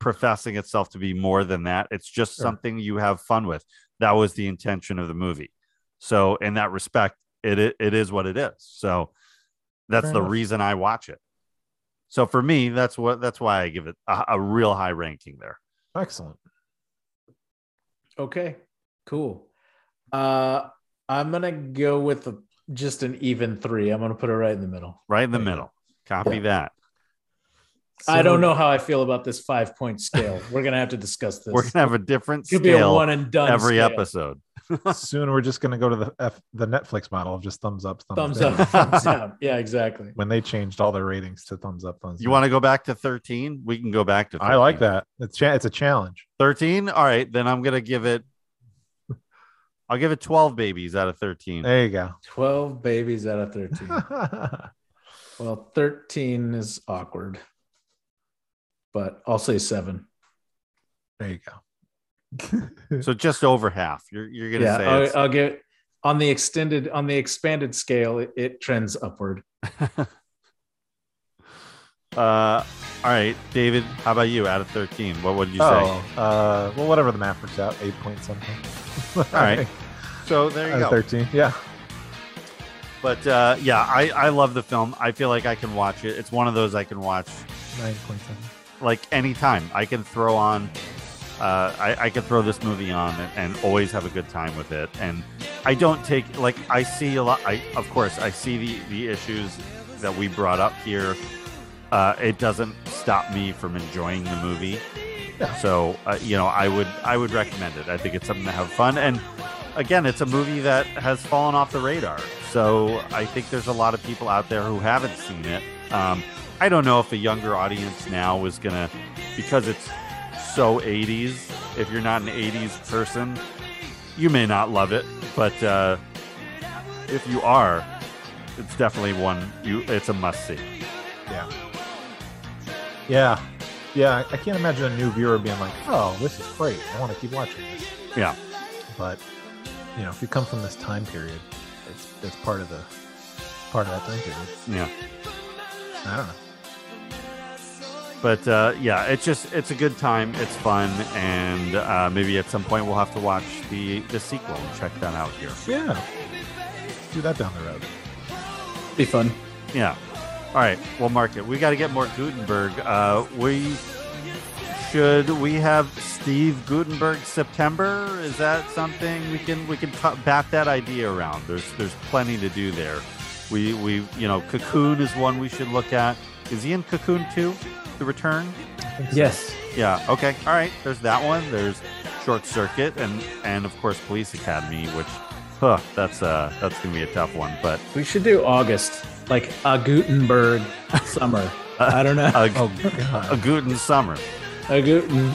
professing itself to be more than that. It's just Sure. something you have fun with. That was the intention of the movie. So in that respect, it it, it is what it is. So that's Fair the enough. reason I watch it. So for me, that's what that's why I give it a, a real high ranking there. excellent. Okay, cool. Uh, I'm gonna go with a, just an even three. I'm gonna put it right in the middle. Right in the middle. Copy Yeah. that. I don't know how I feel about this five point scale. We're gonna have to discuss [laughs] this. We're gonna have a different Could be a one and done every scale. episode. [laughs] Soon we're just gonna go to the F, the Netflix model of just thumbs up, thumbs, Thumbs up, [laughs] thumbs [laughs] down. Yeah, exactly. When they changed all their ratings to thumbs up, thumbs up You want to go back to 13? We can go back to 13. I like that. It's cha- it's a challenge. 13? All right, then I'm gonna give it I'll give it 12 babies out of 13. There you go. Twelve babies out of thirteen. well, thirteen is awkward, but I'll say seven. there you go. [laughs] So just over half. You're you're gonna Yeah, say I'll, I'll get on the extended on the expanded scale. It, it trends upward. [laughs] uh all right, David, how about you out of 13? What would you say? Oh, uh, well, whatever the math works out, eight point something. [laughs] All right. So there you Out of go. Thirteen. Yeah. But uh yeah, I I love the film. I feel like I can watch it. It's one of those I can watch Nine point seven. like anytime. I can throw on uh, I, I can throw this movie on and, and always have a good time with it. And I don't take like I see a lot. I of course I see the the issues that we brought up here. Uh, it doesn't stop me from enjoying the movie. Yeah. So uh, you know, I would I would recommend it. I think it's something to have fun. And again, it's a movie that has fallen off the radar. So I think there's a lot of people out there who haven't seen it. Um, I don't know if a younger audience now is gonna because it's so 80s. If you're not an 80s person, you may not love it, but uh, if you are, it's definitely one you. It's a must see. Yeah. Yeah. Yeah. I can't imagine a new viewer being like, "Oh, this is great. I want to keep watching this." Yeah. But you know, if you come from this time period, it's it's part of the part of that time period. Yeah. I don't know. But uh, yeah, it's just it's a good time. It's fun, and uh, maybe at some point we'll have to watch the the sequel and check that out here. Yeah. Let's do that down the road. Be fun. Yeah. All right, we'll mark it. We got to get more Guttenberg. Uh, we should we have Steve Guttenberg September? Is that something we can we can t- bat that idea around? There's there's plenty to do there. We we you know Cocoon is one we should look at. Is he in Cocoon too? The Return. Yes. Yeah. Okay. All right. There's that one. There's Short Circuit and and of course Police Academy, which huh, that's uh that's gonna be a tough one. But We should do August, like a Guttenberg [laughs] summer. I don't know. a, Oh god. a Guten Summer, A Guten.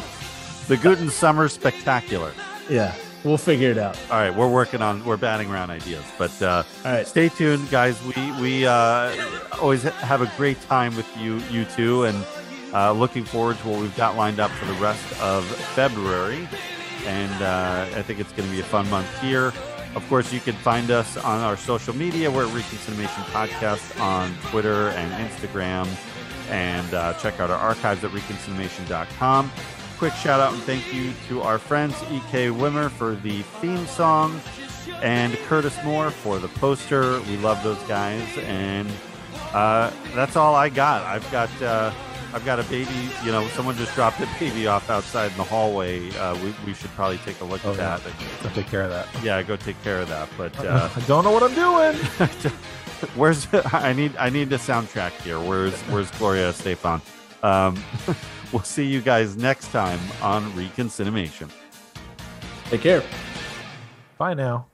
the Guten Summer Spectacular. Yeah, we'll figure it out. All right, we're working on we're batting around ideas, but uh, All right. stay tuned, guys. We we uh, always have a great time with you you two, and uh, looking forward to what we've got lined up for the rest of February. And uh, I think it's going to be a fun month here. Of course, you can find us on our social media. We're at Reconciliation Podcast on Twitter and Instagram, and uh, check out our archives at reconciliation.com. Quick shout out and thank you to our friends EK Wimmer for the theme song and Curtis Moore for the poster. We love those guys, and uh, that's all I got. I've got uh, I've got a baby. You know, someone just dropped a baby off outside in the hallway. Uh, we, we should probably take a look Oh, at yeah. that. I'll take care of that. Yeah, go take care of that. But [laughs] uh, I don't know what I'm doing. [laughs] where's [laughs] I need I need the soundtrack here. Where's where's Gloria Estefan? Um, we'll see you guys next time on Reconciliation. Take care. Bye now.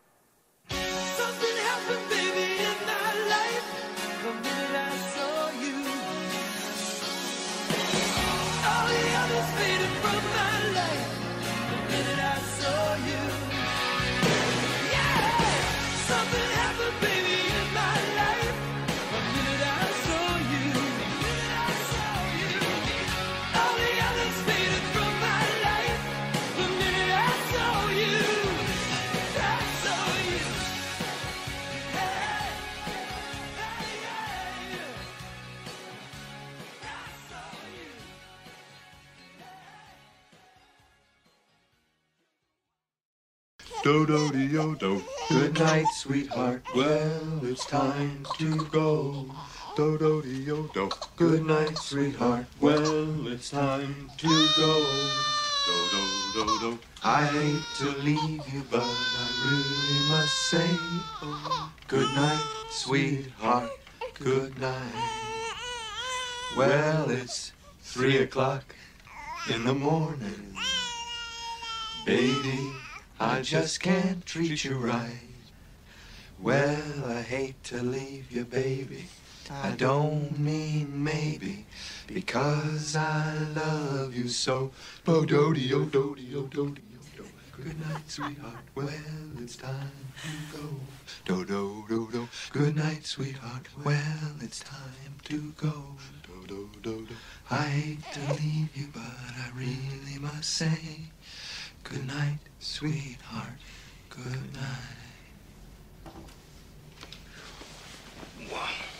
Do do de yo do. Good night, sweetheart. Well, it's time to go. Do do de yo do. Good night, sweetheart. Well, it's time to go. Do do do do. I hate to leave you, but I really must say, good night, sweetheart. Good night. Well, it's three o'clock in the morning. Baby, I just can't treat you right. Well, I hate to leave you, baby. I don't mean maybe, because I love you so. Bo do do de yo do do. Good night, sweetheart. Well, it's time to go. Do do do do. Good night, sweetheart. Well, it's time to go. Do do do do. I hate to leave you, but I really must say. Good night, sweetheart. Good night. Wow.